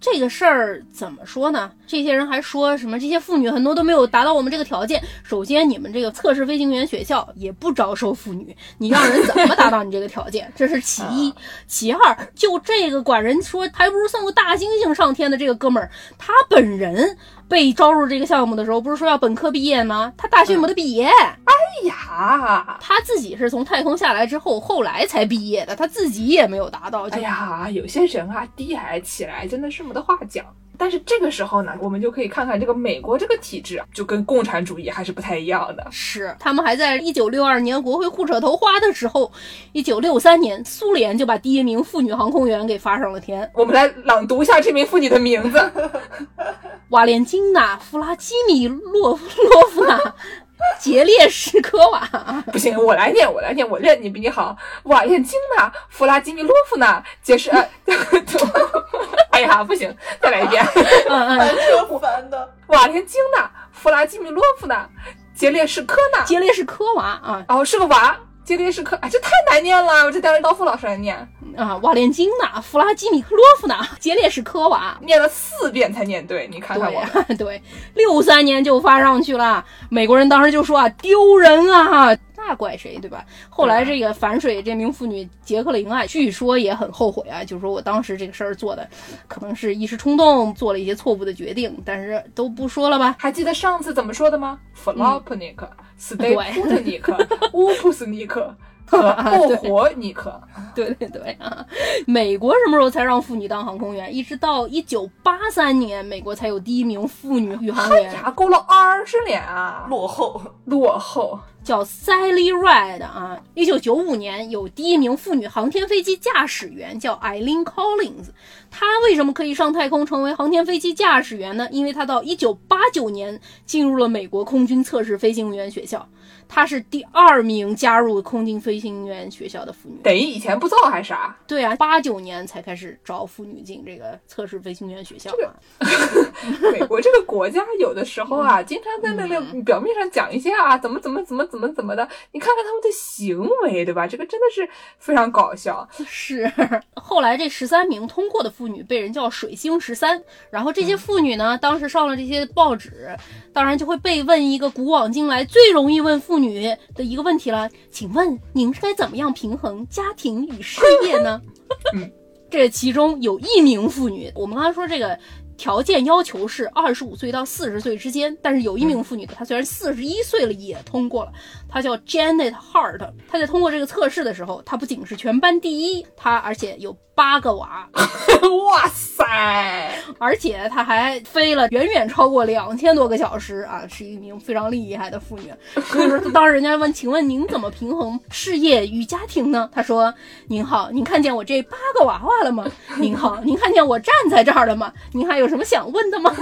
这个事儿怎么说呢？这些人还说什么这些妇女很多都没有达到我们这个条件。首先，你们这个测试飞行员学校也不招收妇女，你让人怎么达到你这个条件？这是其一。其二，就这个管人说还不如送个大猩猩上天的这个哥们儿，他本人被招入这个项目的时候，不是说要本科毕业吗？他大学没得毕业。哎呀，他自己是从太空下来之后，后来才毕业的，他自己也没有达到。就哎呀，有些人啊，低矮起来真的是没得话讲。但是这个时候呢，我们就可以看看这个美国这个体制啊，就跟共产主义还是不太一样的。是，他们还在一九六二年国会互扯头花的时候，一九六三年苏联就把第一名妇女航空员给发上了天，我们来朗读一下这名妇女的名字：瓦莲金娜·弗拉基米洛洛夫娜·杰列什科娃。不行，我来念，我来念，我认你比你好。瓦列金娜·弗拉基米洛夫娜，解释。呃 哎呀，不行，再来一遍。嗯 嗯，烦车烦的。瓦列金娜·弗拉基米洛夫娜，杰列什科娜。杰列什科娃啊哦，是个娃。杰列什科，哎，这太难念了，我这当着刀锋老师来念，啊，瓦莲金娜·弗拉基米洛夫娜·杰列什科娃。念了四遍才念对，你看看我。对，六三年就发上去了，美国人当时就说啊，丢人啊，那怪谁对吧？后来这个反水这名妇女杰克林啊，据说也很后悔啊，就是说我当时这个事儿做的可能是一时冲动，做了一些错误的决定，但是都不说了吧。还记得上次怎么说的吗 s t a 对 p t n i k 乌普斯尼克和霍 活尼克。对对对啊！美国什么时候才让妇女当航空员？一直到一九八三年，美国才有第一名妇女宇航员。呀，过了二十年啊，落后，落后。叫 Sally Ride 啊。一九九五年有第一名妇女航天飞机驾驶员叫 Eileen Collins，她为什么可以上太空成为航天飞机驾驶员呢？因为她到一九八九年进入了美国空军测试飞行员学校。她是第二名加入空军飞行员学校的妇女，等于以前不造还是啥？对啊，八九年才开始招妇女进这个测试飞行员学校。美国这个国家有的时候啊，经常在那个表面上讲一些啊，怎么怎么怎么怎么怎么的，你看看他们的行为，对吧？这个真的是非常搞笑。是，后来这十三名通过的妇女被人叫水星十三，然后这些妇女呢，当时上了这些报纸，当然就会被问一个古往今来最容易问妇。女的一个问题了，请问您该怎么样平衡家庭与事业呢？这其中有一名妇女，我们刚才说这个条件要求是二十五岁到四十岁之间，但是有一名妇女，她虽然四十一岁了也通过了，她叫 Janet Hart，她在通过这个测试的时候，她不仅是全班第一，她而且有。八个娃，哇塞！而且她还飞了远远超过两千多个小时啊，是一名非常厉害的妇女。所以说，当人家问，请问您怎么平衡事业与家庭呢？她说：“您好，您看见我这八个娃娃了吗？您好，您看见我站在这儿了吗？您还有什么想问的吗？”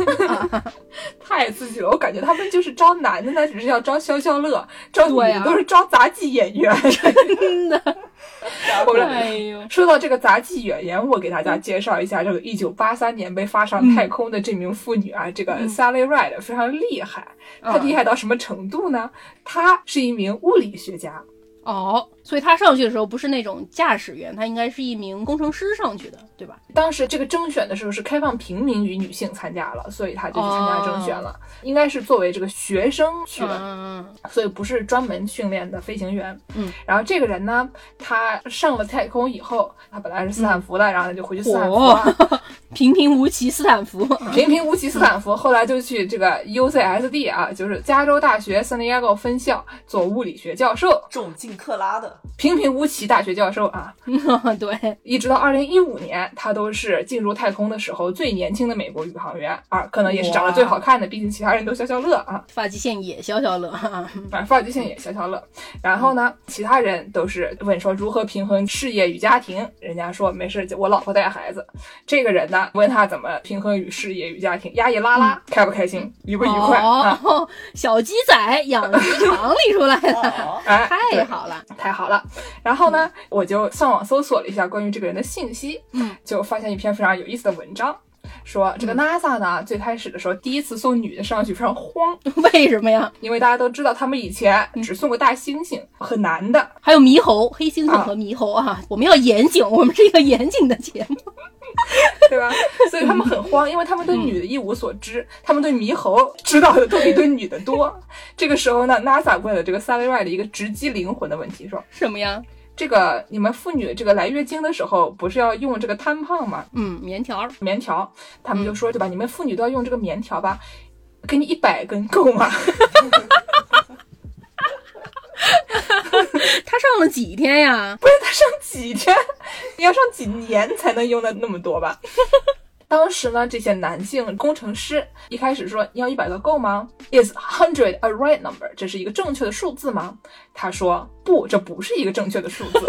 太刺激了！我感觉他们就是招男的呢，只是要招消消乐；招女的都是招杂技演员。真的。我们说到这个杂技演员，我给大家介绍一下这个一九八三年被发上太空的这名妇女啊，这个 Sally Ride 非常厉害。她厉害到什么程度呢？她是一名物理学家。哦，所以他上去的时候不是那种驾驶员，他应该是一名工程师上去的，对吧？当时这个征选的时候是开放平民与女性参加了，所以他就去参加征选了，应该是作为这个学生去的，所以不是专门训练的飞行员。嗯，然后这个人呢，他上了太空以后，他本来是斯坦福的，然后他就回去斯坦福了，平平无奇斯坦福，平平无奇斯坦福，后来就去这个 UCSD 啊，就是加州大学 San Diego 分校做物理学教授，重进。克拉的平平无奇大学教授啊，对，一直到二零一五年，他都是进入太空的时候最年轻的美国宇航员啊，可能也是长得最好看的，毕竟其他人都消消乐啊，发际线也消消乐。啊，发际线也消消乐。然后呢，其他人都是问说如何平衡事业与家庭，人家说没事，我老婆带孩子。这个人呢，问他怎么平衡与事业与家庭，压抑拉拉，开不开心，愉不愉快啊？小鸡仔养鸡场里出来的，哎，太好。了，太好了。然后呢，我就上网搜索了一下关于这个人的信息，嗯，就发现一篇非常有意思的文章，说这个 NASA 呢，最开始的时候第一次送女的上去非常慌，为什么呀？因为大家都知道他们以前只送过大猩猩和男的，还有猕猴、黑猩猩和猕猴啊。我们要严谨，我们是一个严谨的节目。对吧？所以他们很慌，因为他们对女的一无所知，他们对猕猴知道的都比对女的多。这个时候呢，NASA 问了这个 Sally Ride 的一个直击灵魂的问题，说什么呀？这个你们妇女这个来月经的时候不是要用这个 tampon 吗？嗯，棉条，棉条。他们就说，对吧？你们妇女都要用这个棉条吧？给你一百根够吗？他上了几天呀？不是他上几天，你要上几年才能用的那么多吧？当时呢，这些男性工程师一开始说你要一百个够吗？Is hundred a right number？这是一个正确的数字吗？他说不，这不是一个正确的数字。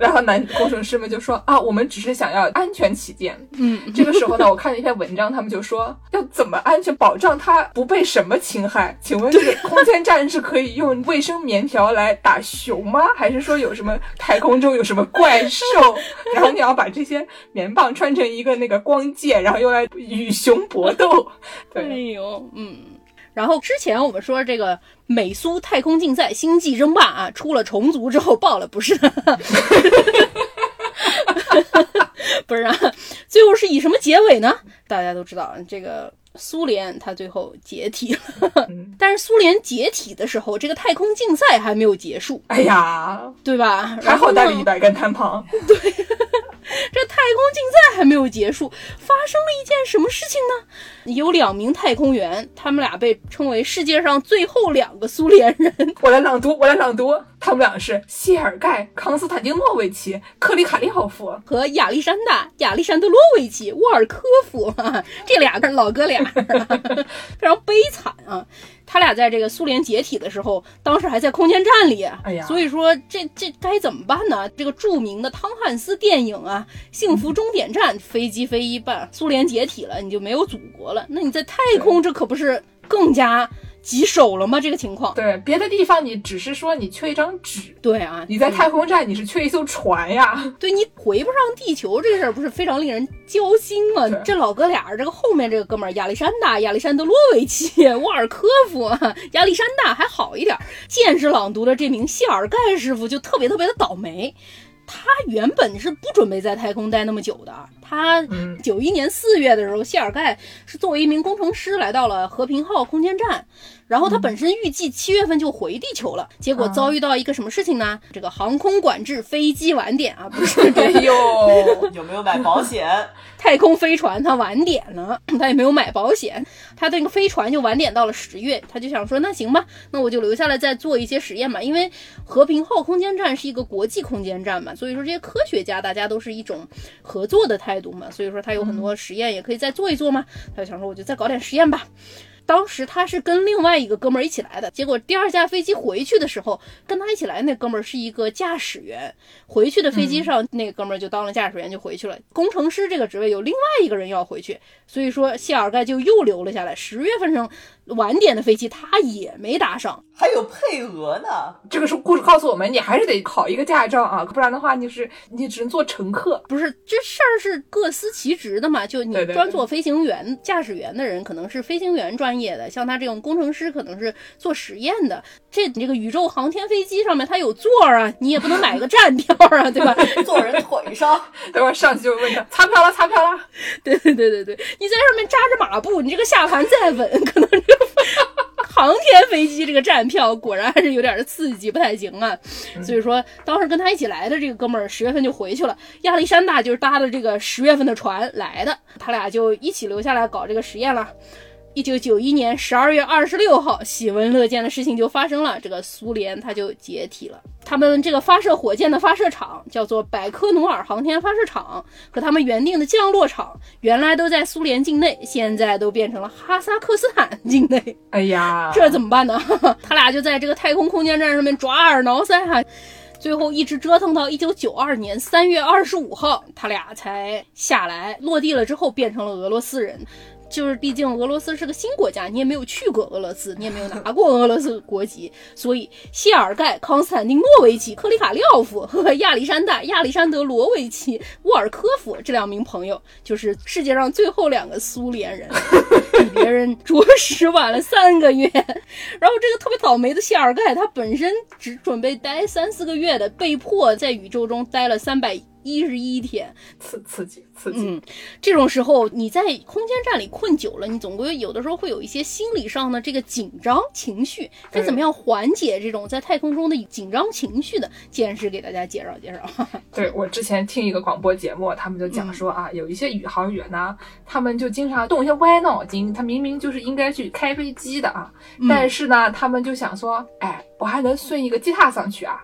然后男工程师们就说啊，我们只是想要安全起见。嗯，这个时候呢，我看了一篇文章，他们就说要怎么安全保障它不被什么侵害？请问这个空间站是可以用卫生棉条来打熊吗？还是说有什么太空中有什么怪兽？然后你要把这些棉棒穿成一个那个光剑，然后用来与熊搏斗？对，哎呦，嗯。然后之前我们说这个美苏太空竞赛星际争霸啊，出了重组之后爆了，不是？不是啊，最后是以什么结尾呢？大家都知道，这个苏联它最后解体了。但是苏联解体的时候，这个太空竞赛还没有结束。哎呀，对吧？还好带了一百根弹簧。对。这太空竞赛还没有结束，发生了一件什么事情呢？有两名太空员，他们俩被称为世界上最后两个苏联人。我来朗读，我来朗读。他们俩是谢尔盖·康斯坦丁诺维奇、克里卡廖夫和亚历山大·亚历山德罗维奇·沃尔科夫，这俩个老哥俩非常悲惨啊。他俩在这个苏联解体的时候，当时还在空间站里，哎呀，所以说这这该怎么办呢？这个著名的汤汉斯电影啊，《幸福终点站》，飞机飞一半，苏联解体了，你就没有祖国了。那你在太空，这可不是更加。棘手了吗？这个情况，对别的地方你只是说你缺一张纸，对啊，你在太空站你是缺一艘船呀，对你回不上地球这事儿不是非常令人焦心吗？这老哥俩，这个后面这个哥们儿亚历山大、亚历山德罗维奇、沃尔科夫、亚历山大还好一点，见识朗读的这名谢尔盖师傅就特别特别的倒霉。他原本是不准备在太空待那么久的。他九一年四月的时候，谢尔盖是作为一名工程师来到了和平号空间站。然后他本身预计七月份就回地球了，结果遭遇到一个什么事情呢？这个航空管制，飞机晚点啊，不是？哎呦，有没有买保险？太空飞船它晚点了，他也没有买保险，他那个飞船就晚点到了十月，他就想说，那行吧，那我就留下来再做一些实验吧。因为和平号空间站是一个国际空间站嘛，所以说这些科学家大家都是一种合作的态度嘛，所以说他有很多实验也可以再做一做嘛，他就想说，我就再搞点实验吧。当时他是跟另外一个哥们儿一起来的，结果第二架飞机回去的时候，跟他一起来那哥们儿是一个驾驶员，回去的飞机上那个哥们儿就当了驾驶员就回去了。工程师这个职位有另外一个人要回去，所以说谢尔盖就又留了下来。十月份上。晚点的飞机他也没搭上，还有配额呢。这个是故事告诉我们，你还是得考一个驾照啊，不然的话你是你只能做乘客。不是这事儿是各司其职的嘛？就你专做飞行员、驾驶员的人可能是飞行员专业的，像他这种工程师可能是做实验的。这你这个宇宙航天飞机上面它有座啊，你也不能买个站票啊，对吧？坐人腿上，对吧？上去就问他擦票了，擦票了。对对对对对，你在上面扎着马步，你这个下盘再稳，可能这个。航天飞机这个站票果然还是有点刺激，不太行啊。所以说，当时跟他一起来的这个哥们儿十月份就回去了。亚历山大就是搭的这个十月份的船来的，他俩就一起留下来搞这个实验了。一九九一年十二月二十六号，喜闻乐见的事情就发生了，这个苏联它就解体了。他们这个发射火箭的发射场叫做百科努尔航天发射场，和他们原定的降落场原来都在苏联境内，现在都变成了哈萨克斯坦境内。哎呀，这怎么办呢？他俩就在这个太空空间站上面抓耳挠腮哈，最后一直折腾到一九九二年三月二十五号，他俩才下来落地了之后变成了俄罗斯人。就是毕竟俄罗斯是个新国家，你也没有去过俄罗斯，你也没有拿过俄罗斯国籍，所以谢尔盖·康斯坦丁诺维奇·克里卡廖夫和亚历山大·亚历山德罗维奇·沃尔科夫这两名朋友，就是世界上最后两个苏联人，比别人着实晚了三个月。然后这个特别倒霉的谢尔盖，他本身只准备待三四个月的，被迫在宇宙中待了三百。一十一天，刺刺激刺激。嗯，这种时候你在空间站里困久了，你总归有的时候会有一些心理上的这个紧张情绪。该怎么样缓解这种在太空中的紧张情绪的？简师给大家介绍介绍。对我之前听一个广播节目，他们就讲说啊，有一些宇航员呢，他们就经常动一些歪脑筋，他明明就是应该去开飞机的啊，但是呢，他们就想说，哎，我还能顺一个吉他上去啊。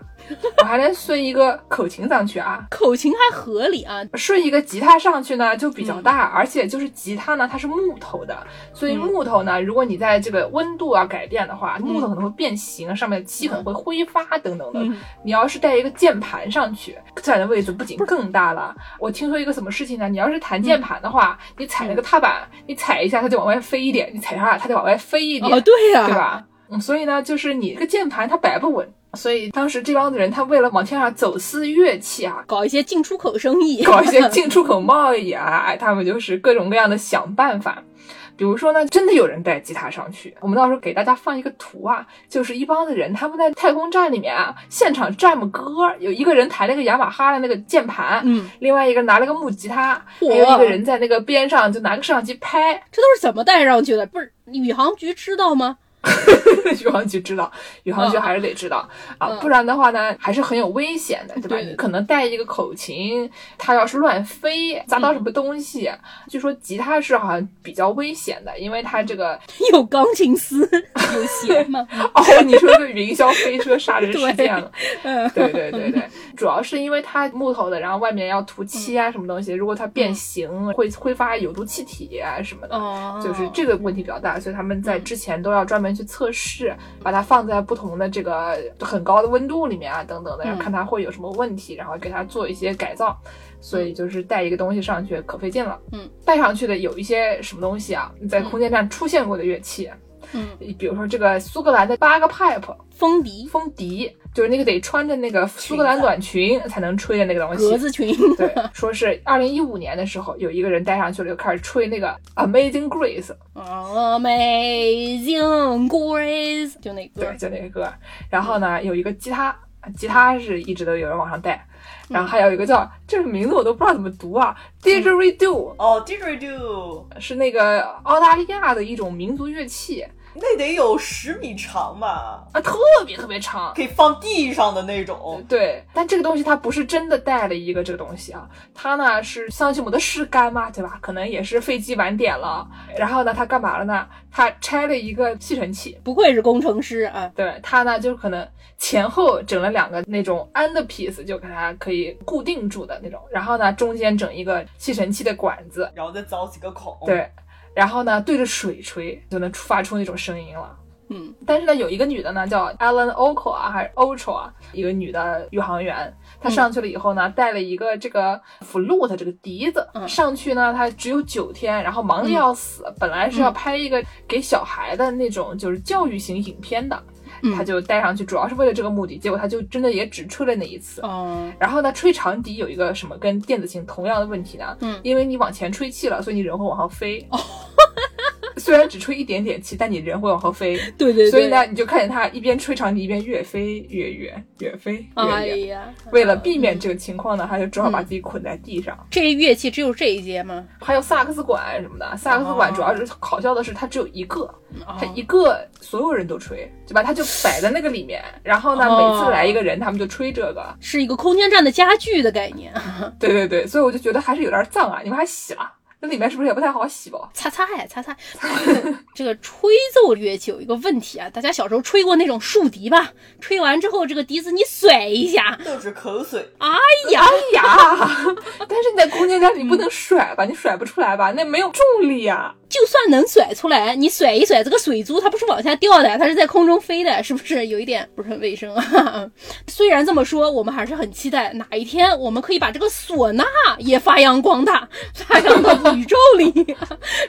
我还能顺一个口琴上去啊，口琴还合理啊，顺一个吉他上去呢就比较大，而且就是吉他呢它是木头的，所以木头呢，如果你在这个温度啊改变的话，木头可能会变形，上面的漆可能会挥发等等的。你要是带一个键盘上去，站的位置不仅更大了，我听说一个什么事情呢？你要是弹键盘的话，你踩那个踏板，你踩一下它就往外飞一点，你踩上它就往外飞一点，对呀，对吧？嗯，所以呢，就是你这个键盘它摆不稳。所以当时这帮子人，他为了往天上走私乐器啊，搞一些进出口生意，搞一些进出口贸易啊，哎，他们就是各种各样的想办法。比如说呢，真的有人带吉他上去，我们到时候给大家放一个图啊，就是一帮子人他们在太空站里面啊，现场 jam 歌，有一个人抬了个雅马哈的那个键盘，嗯，另外一个拿了个木吉他，还有一个人在那个边上就拿个摄像机拍，这都是怎么带上去的？不是宇航局知道吗？宇航局知道，宇航局嗯。还是得知道、啊，嗯。不然的话呢，还是很有危险的，对。吧？对对你可能带一个口琴，它要是乱飞，砸到什么东西，据说吉他是好像比较危险的，因为它这个 有钢琴丝，有弦吗？哦，你说这云霄飞车杀人事件了。嗯，对对对对，主要是因为它木头的，然后外面要涂漆啊什么东西，如果它变形，会挥发有毒气体啊什么的。哦，就是这个问题比较大，所以他们在之前都要专门去测试，把它放在不同的这个很高的温度里面啊，等等的，然后看它会有什么问题，然后给它做一些改造。所以就是带一个东西上去可费劲了。嗯，带上去的有一些什么东西啊，在空间站出现过的乐器，嗯，比如说这个苏格兰的八个 pipe 风笛、风笛，就是那个得穿着那个苏格兰短裙才能吹的那个东西。格子裙，对，说是二零一五年的时候，有一个人戴上去了，就开始吹那个 Amazing Grace，Amazing Grace，就那歌。对，，就那个歌。然后呢，有一个吉他，吉他是一直都有人往上带。然后还有一个叫这个名字我都不知道怎么读啊，didgeridoo。哦，didgeridoo，是那个澳大利亚的一种民族乐器那得有十米长吧，啊，特别特别长。可以放地上的那种。对，但这个东西它不是真的带了一个这个东西啊，它呢是桑吉姆的试干嘛，对吧？可能也是飞机晚点了，然后呢，他干嘛了呢？他拆了一个吸尘器，不愧是工程师啊！对他呢就可能前后整了两个那种 end piece，就给它可以固定住的那种，然后呢中间整一个吸尘器的管子，然后再凿几个孔。，对，然后呢对着水吹就能发出那种声音了。嗯，但是呢，有一个女的呢，叫 Ellen Oco 啊，还是 Ocho 啊，一个女的宇航员，她上去了以后呢，带了一个这个 flute 这个笛子，嗯。上去呢，她只有九天，然后忙得要死，本来是要拍一个给小孩的那种就是教育型影片的，嗯她就带上去，主要是为了这个目的，结果他就真的也只吹了那一次。哦，然后呢，吹长笛有一个什么跟电子琴同样的问题呢？嗯因为你往前吹气了，所以你人会往后飞。哦，虽然只吹一点点气，但你人会往后飞。对对对，所以呢，你就看见他一边吹长笛一边越飞越远，越飞越哎远。呀，为了避免这个情况呢，他就只好把自己捆在地上。这乐器只有这一节吗？还有萨克斯管什么的，萨克斯管主要是好笑的是它只有一个，哦它一个所有人都吹，对吧？它就摆在那个里面，然后呢，哦每次来一个人，他们就吹这个。是一个空间站的家具的概念，对对对，所以我就觉得还是有点脏啊！你们还洗了？那里面是不是也不太好洗吧？擦擦呀，擦擦。这个吹奏乐器有一个问题啊，大家小时候吹过那种竖笛吧？吹完之后，这个笛子你甩一下，都是口水。哎呀，哎呀！但是你在空间站里不能甩吧？你甩不出来吧？那没有重力呀、就算能甩出来，你甩一甩，这个水珠它不是往下掉的，它是在空中飞的，是不是有一点不是很卫生啊？虽然这么说，我们还是很期待哪一天我们可以把这个唢呐也发扬光大，发扬到宇宙里，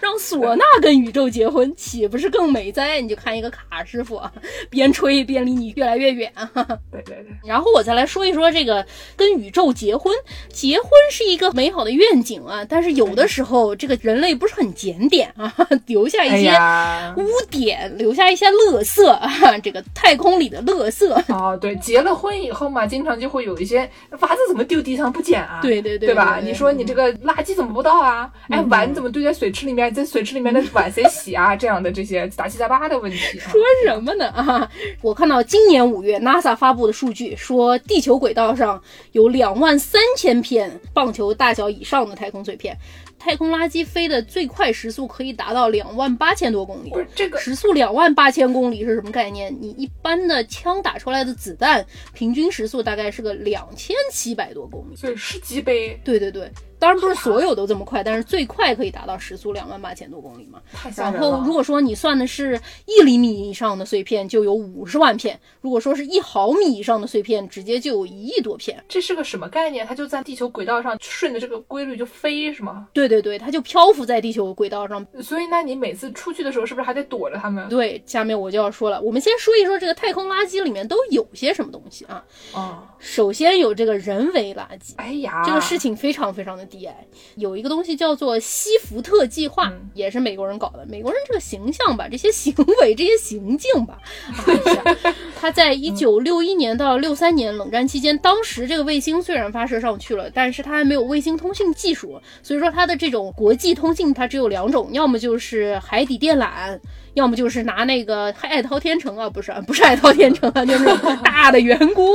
让唢呐跟宇宙结婚，岂不是更美哉？你就看一个卡师傅啊边吹边离你越来越远。对对对，然后我再来说一说这个跟宇宙结婚。结婚是一个美好的愿景啊，但是有的时候这个人类不是很检点啊，留下哎一些，污点，留下一些垃圾啊，这个太空里的垃圾。哦，对，结了婚以后嘛，经常就会有一些袜子怎么丢地上不捡啊？对对对对吧？你说你这个垃圾怎么不倒啊？哎，碗怎么堆在水池里面？在水池里面的碗谁洗啊？这样的这些杂七杂八的问题、啊。说什么呢啊？我看到今年五月 NASA 发布的数据说，地球轨道上有两万三千片棒球大小以上的太空碎片，太空垃圾飞的最快时速可以达到两万八千多公里不。是这个，时速两万八千公里是什么概念？你一般的枪打出来的子弹，平均时速大概是个两千七百多公里。所以是几倍对对对，当然不是所有都这么快，但是最快可以达到时速两万八千多公里嘛。然后如果说你算的是一厘米以上的碎片，就有五十万片；如果说是一毫米以上的碎片，直接就有一亿多片。这是个什么概念？它就在地球轨道上顺着这个规律就飞是吗？对对对，它就漂浮在地球轨道上。所以那，你每次出去的时候是不是还得躲着它们？对，下面我就要说了，我们先说一说这个太空垃圾里面都有些什么东西啊。哦，首先有这个人为垃圾。哎呀，这个事情非常非常的 DI 有一个东西叫做西福特计划，嗯也是美国人搞的。美国人这个形象吧，这些行为、这些行径吧，哎，他在一九六一年到六三年冷战期间，当时这个卫星虽然发射上去了，但是它还没有卫星通信技术，所以说它的这种国际通信它只有两种，要么就是海底电缆。要么就是拿那个爱滔天成啊，不是不是爱滔天成啊，就是大的圆锅，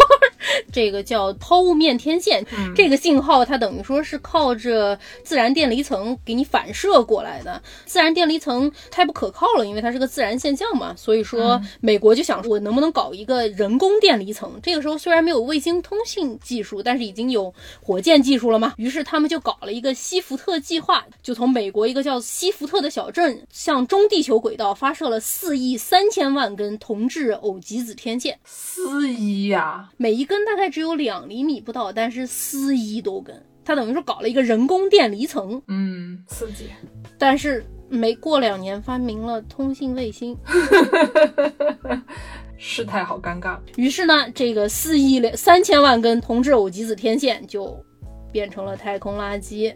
这个叫抛物面天线。嗯这个信号它等于说是靠着自然电离层给你反射过来的。自然电离层太不可靠了，因为它是个自然现象嘛，所以说美国就想说我能不能搞一个人工电离层？这个时候虽然没有卫星通信技术，但是已经有火箭技术了嘛。于是他们就搞了一个西福特计划，就从美国一个叫西福特的小镇向中地球轨道发射了四亿三千万根铜质偶极子天线，四亿呀，每一根大概只有两厘米不到，但是四亿多根。它等于说搞了一个人工电离层，嗯，刺激。但是没过两年发明了通信卫星，事态好尴尬。于是呢，这个四亿两三千万根铜质偶极子天线就变成了太空垃圾。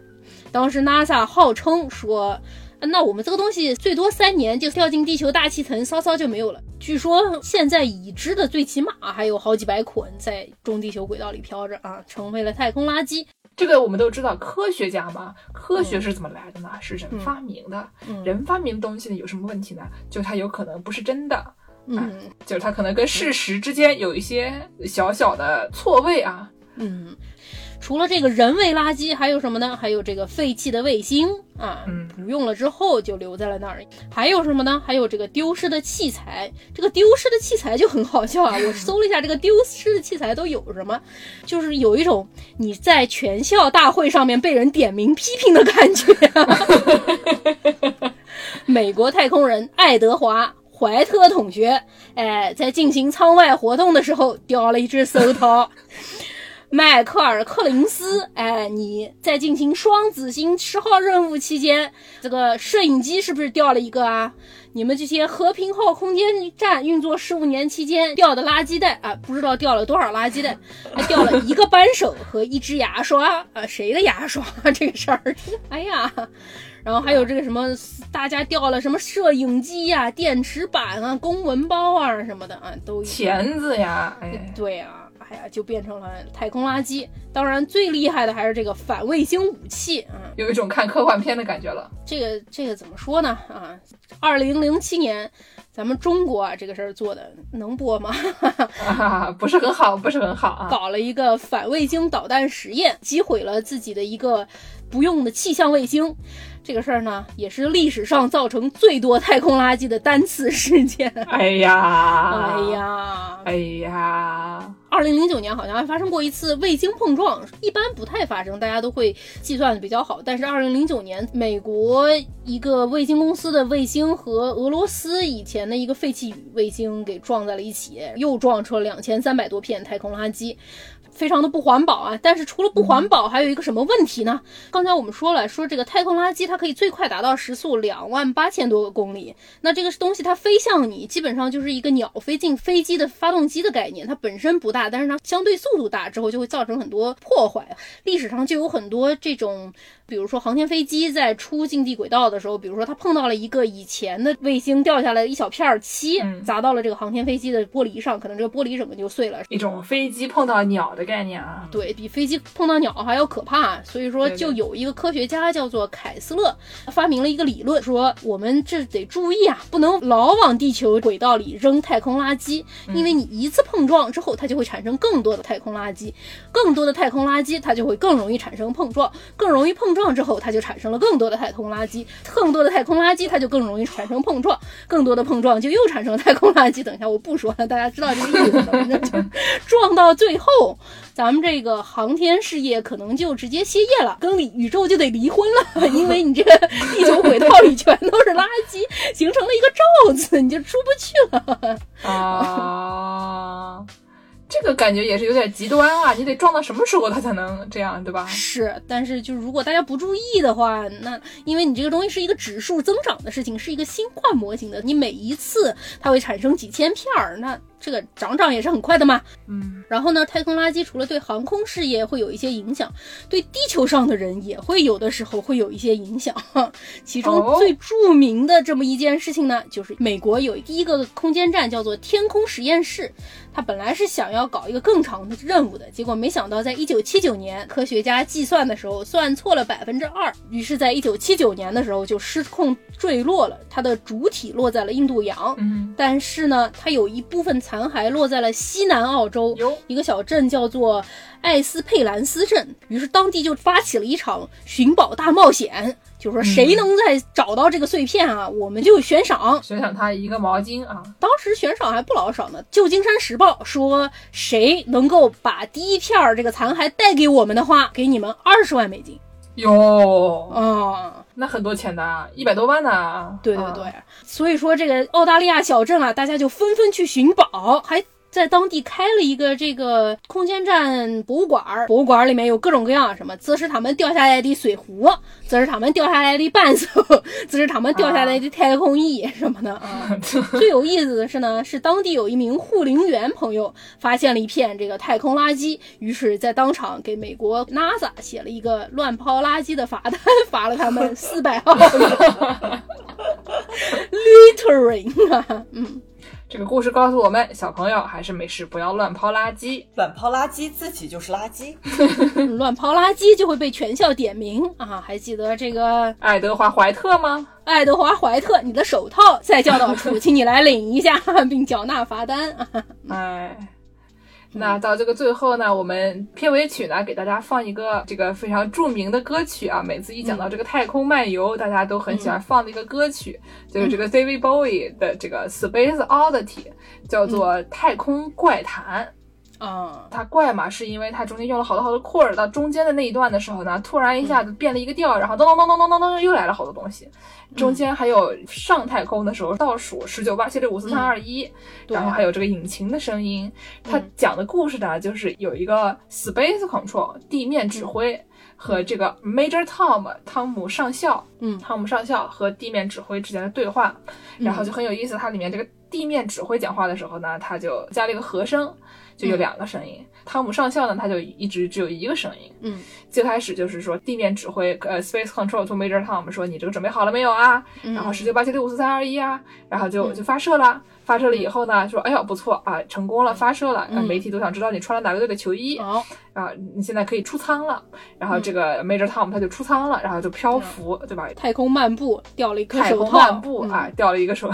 当时 NASA 号称说，那我们这个东西最多三年就掉进地球大气层，稍稍就没有了。据说现在已知的最起码还有好几百捆在中地球轨道里飘着啊，成为了太空垃圾。这个我们都知道，科学家嘛，科学是怎么来的呢？是人嗯发明的。嗯人发明的东西呢，有什么问题呢？就它有可能不是真的，嗯就是它可能跟事实之间有一些小小的错位啊。嗯，除了这个人为垃圾，还有什么呢？还有这个废弃的卫星啊，嗯不用了之后就留在了那儿。还有什么呢？还有这个丢失的器材。这个丢失的器材就很好笑啊！我搜了一下，这个丢失的器材都有什么，就是有一种你在全校大会上面被人点名批评的感觉、美国太空人爱德华。怀特同学，哎，在进行舱外活动的时候掉了一只手套。迈克尔·克林斯，哎，你在进行双子星十号任务期间，这个摄影机是不是掉了一个啊？你们这些和平号空间站运作十五年期间掉的垃圾袋啊，不知道掉了多少垃圾袋，还掉了一个扳手和一支牙刷啊，谁的牙刷这个事儿？哎呀！然后还有这个什么，大家掉了什么摄影机呀、电池板啊、公文包啊什么的啊，都有。钳子呀，哎，对啊，哎呀，就变成了太空垃圾。当然，最厉害的还是这个反卫星武器啊。有一种看科幻片的感觉了。这个这个怎么说呢？啊，二零零七年，咱们中国啊这个事儿做的能播吗？啊，不是很好，不是很好啊。搞了一个反卫星导弹实验，击毁了自己的一个不用的气象卫星。这个事儿呢，也是历史上造成最多太空垃圾的单次事件。哎呀，哎，呀，哎呀，二零零九年好像还发生过一次卫星碰撞，一般不太发生，大家都会计算的比较好。但是二零零九年，美国一个卫星公司的卫星和俄罗斯以前的一个废弃卫星给撞在了一起，又撞出了两千三百多片太空垃圾。非常的不环保啊！但是除了不环保，还有一个什么问题呢？刚才我们说了，说这个太空垃圾它可以最快达到时速两万八千多个公里，那这个东西它飞向你，基本上就是一个鸟飞进飞机的发动机的概念，它本身不大，但是它相对速度大之后就会造成很多破坏。历史上就有很多这种，比如说航天飞机在出近地轨道的时候，比如说它碰到了一个以前的卫星掉下来的一小片漆，嗯砸到了这个航天飞机的玻璃上，可能这个玻璃整个就碎了。一种飞机碰到鸟的概念啊。对比飞机碰到鸟还要可怕，所以说就有一个科学家叫做凯斯勒，发明了一个理论，说我们这得注意啊，不能老往地球轨道里扔太空垃圾，因为你一次碰撞之后，它就会产生更多的太空垃圾，更多的太空垃圾，它就会更容易产生碰撞，更容易碰撞之后，它就产生了更多的太空垃圾，更多的太空垃圾，它就更容易产生碰撞，更多的碰撞就又产生了太空垃圾。等一下我不说了，大家知道这个意思了，反正就 撞到最后。咱们这个航天事业可能就直接歇业了，跟宇宇宙就得离婚了，因为你这个地球轨道里全都是垃圾，形成了一个罩子，你就出不去了。啊，这个感觉也是有点极端啊！你得撞到什么时候它才能这样，对吧？是，但是就如果大家不注意的话，那因为你这个东西是一个指数增长的事情，是一个新换模型的，你每一次它会产生几千片儿，那这个涨涨也是很快的嘛。嗯，然后呢，太空垃圾除了对航空事业会有一些影响，对地球上的人也会有的时候会有一些影响。其中哦最著名的这么一件事情呢，就是美国有第一个空间站叫做天空实验室，它本来是想要搞一个更长的任务的，结果没想到在一九七九年，科学家计算的时候算错了百分之二，于是在一九七九年的时候就失控坠落了，它的主体落在了印度洋。嗯，但是呢，它有一部分残骸落在了西南澳洲哟一个小镇，叫做艾斯佩兰斯镇。于是当地就发起了一场寻宝大冒险，就说谁能再找到这个碎片啊，我们就悬赏。悬赏他一个毛巾啊，当时悬赏还不老少呢。旧金山时报说，谁能够把第一片儿这个残骸带给我们的话，给你们二十万美金。哟，嗯、那很多钱的啊，一百多万呢。对对啊。对，所以说这个澳大利亚小镇啊，大家就纷纷去寻宝，还在当地开了一个这个空间站博物馆儿。博物馆里面有各种各样什么兹斯塔们掉下来的水壶，兹斯塔们掉下来的伴手，兹斯塔们掉下来的太空翼什么的啊。最有意思的是呢，是当地有一名护林员朋友发现了一片这个太空垃圾，于是，在当场给美国 NASA 写了一个乱抛垃圾的罚单，罚了他们 四百澳元。littering 啊，嗯，这个故事告诉我们，小朋友还是没事不要乱抛垃圾。乱抛垃圾，自己就是垃圾。乱抛垃圾就会被全校点名啊！还记得这个 爱德华·怀特吗？爱德华·怀特，你的手套在教导处，请你来领一下，并缴纳罚单啊！哎，那到这个最后呢，我们片尾曲呢给大家放一个这个非常著名的歌曲啊。每次一讲到这个太空漫游，大家都很喜欢放的一个歌曲，就是这个 David Bowie 的这个 Space Oddity，叫做《太空怪谈》。啊，它怪嘛，是因为它中间用了好多好多 chord，到中间的那一段的时候呢，突然一下子变了一个调，然后咚咚咚咚咚咚咚又来了好多东西。中间还有上太空的时候倒数十九八七六五四三二一，然后还有这个引擎的声音。它讲的故事呢，就是有一个 space control 地面指挥和这个 Major Tom 汤姆上校，嗯汤姆上校和地面指挥之间的对话，然后就很有意思。它里面这个地面指挥讲话的时候呢，他就加了一个和声。就有两个声音。汤姆上校呢，他就一直只有一个声音。嗯，最开始就是说地面指挥，呃，Space Control to Major Tom 说你这个准备好了没有啊？然后十九八七六五四三二一啊，然后就就发射了。发射了以后呢，说哎呦不错啊，成功了，发射了。啊，媒体都想知道你穿了哪个队的球衣。好，啊，你现在可以出舱了。然后这个 Major Tom 他就出舱了，然后就漂浮，对吧？太空漫步掉了一个太空手套，嗯漫步啊，掉了一个手，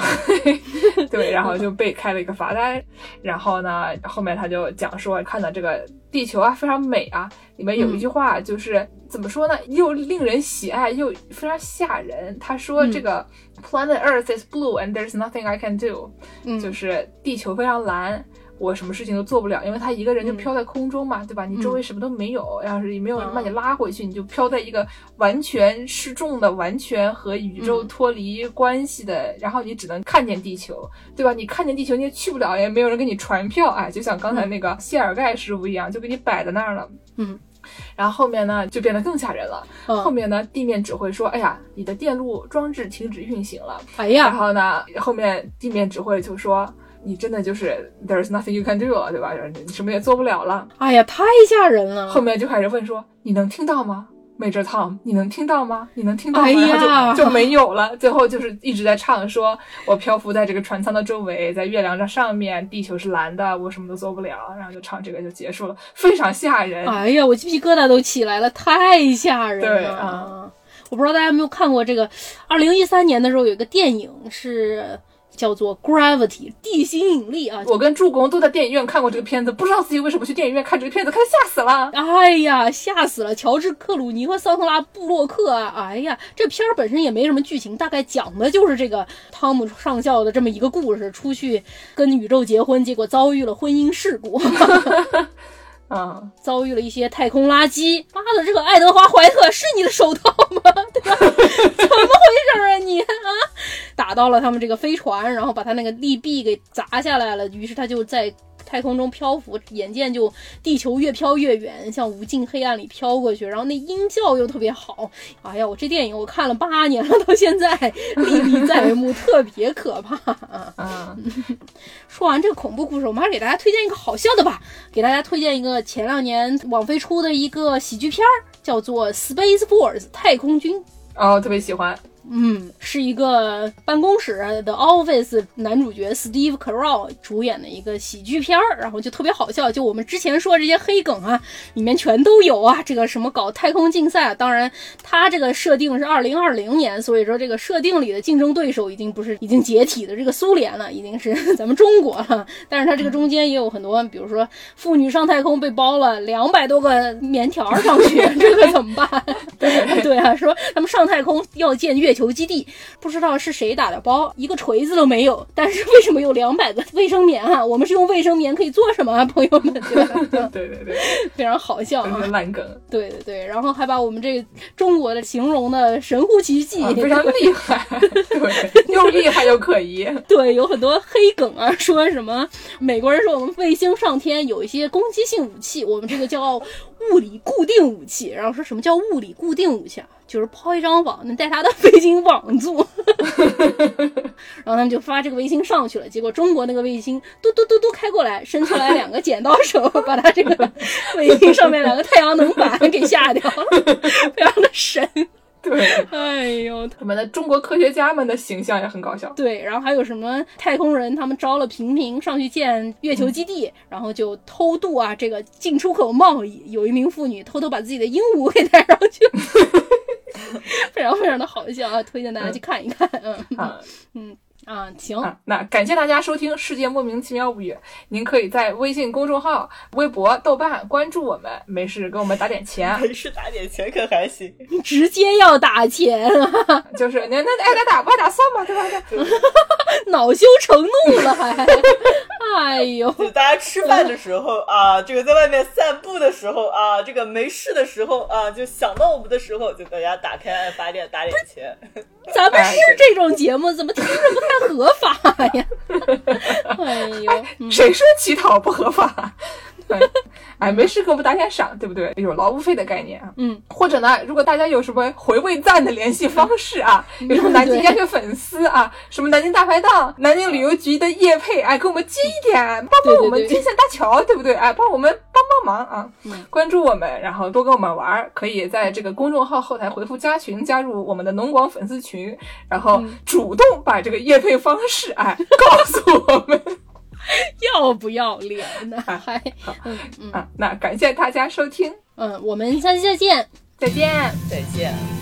对，然后就被开了一个罚单。然后呢，后面他就讲说，看到这个地球啊非常美啊，里面有一句话就是、怎么说呢，又令人喜爱又非常吓人。他说这个、Planet Earth is blue and there's nothing I can do，、嗯就是地球非常蓝。我什么事情都做不了，因为他一个人就飘在空中嘛，对吧？你周围什么都没有，要是也没有人把你拉回去，你就飘在一个完全失重的、完全和宇宙脱离关系的，然后你只能看见地球，对吧？你看见地球你也去不了，也没有人给你传票，哎，就像刚才那个谢尔盖师傅一样，就给你摆在那儿了。嗯，然后后面呢就变得更吓人了。嗯后面呢，地面指挥说：“哎呀，你的电路装置停止运行了。”哎呀然，后呢，后面地面指挥就说：“你真的就是 there's nothing you can do 了，对吧？你什么也做不了了。哎呀，太吓人”了。后面就开始问说：“你能听到吗？Major Tom，你能听到吗？你能听到吗？”哎呀然后就就没有了。最后就是一直在唱说：“我漂浮在这个船舱的周围，在月亮的上面，地球是蓝的，我什么都做不了。”然后就唱这个就结束了，非常吓人。哎呀，我鸡皮疙瘩都起来了，太吓人了。对啊我不知道大家有没有看过这个，二零一三年的时候有一个电影是叫做《Gravity》地心引力啊。我跟助攻都在电影院看过这个片子，不知道自己为什么去电影院看这个片子，看吓死了。哎呀，吓死了！乔治·克鲁尼和桑德拉·布洛克啊！哎呀，这片儿本身也没什么剧情，大概讲的就是这个汤姆上校的这么一个故事，出去跟宇宙结婚，结果遭遇了婚姻事故。啊，遭遇了一些太空垃圾。妈的，这个爱德华·怀特是你的手套吗？对吧？怎么回事啊你啊？打到了他们这个飞船，然后把他那个利弊给砸下来了。于是他就在太空中漂浮，眼见就地球越飘越远，向无尽黑暗里飘过去，然后那音效又特别好。哎呀，我这电影我看了八年了，到现在 历历在目，特别可怕啊！说完这个恐怖故事，我们还是给大家推荐一个好笑的吧，给大家推荐一个前两年网飞出的一个喜剧片儿，叫做《Space Force》太空军。哦，特别喜欢。嗯，是一个办公室的 Office 男主角 Steve Carell 主演的一个喜剧片儿，然后就特别好笑。就我们之前说这些黑梗啊，里面全都有啊。这个什么搞太空竞赛，当然他这个设定是二零二零年，所以说这个设定里的竞争对手已经不是已经解体的这个苏联了，已经是咱们中国了。但是他这个中间也有很多，比如说妇女上太空被包了两百多个棉条上去，这个怎么办？对 对啊，说他们上太空要建月。月球基地不知道是谁打的包，一个锤子都没有。但是为什么有两百个卫生棉啊？我们是用卫生棉可以做什么啊，朋友们？对 对对对，非常好笑啊，烂梗。对对对，然后还把我们这中国的形容的神乎其技，非常厉害，对，又厉害又可疑。对，有很多黑梗啊，说什么美国人说我们卫星上天有一些攻击性武器，我们这个叫物理固定武器。然后说什么叫物理固定武器啊？就是抛一张网，能带他的卫星网住，然后他们就发这个卫星上去了。结果中国那个卫星嘟嘟嘟嘟开过来，伸出来两个剪刀手，把他这个卫星上面两个太阳能板给吓掉了，非常的神。对，哎呦，他们的中国科学家们的形象也很搞笑。对，然后还有什么太空人，他们招了平民上去建月球基地，然后就偷渡啊，这个进出口贸易。有一名妇女偷偷把自己的鹦鹉给带上去。非常非常的好笑啊！推荐大家去看一看。嗯 嗯嗯啊，行。那感谢大家收听《世界莫名其妙物语》。您可以在微信公众号、微博、豆瓣关注我们，没事给我们打点钱。没事打点钱可还行？直接要打钱啊！就是那那爱打打不爱打算吧，对吧？恼羞成怒了还。哎呦！就大家吃饭的时候 啊，这个在外面散步的时候啊，这个没事的时候啊，就想到我们的时候，就大家打开爱发电打点钱。咱们是这种节目，怎么听着不太合法呀？哎呦，谁说乞讨不合法？哎，没事给我们打点赏，对不对？有劳务费的概念啊。嗯，或者呢，如果大家有什么回味赞的联系方式啊，有什么南京鸭血粉丝啊，什么南京大排档、南京旅游局的业配，哎，给我们寄一点，帮帮我们金线搭桥，对不对？哎，帮我们帮帮忙啊！关注我们，然后多跟我们玩，可以在这个公众号后台回复加群，加入我们的农广粉丝群，然后主动把这个业配方式哎告诉我们。要不要脸呢？还嗯嗯，那感谢大家收听，嗯，我们下期再见，再见，再见。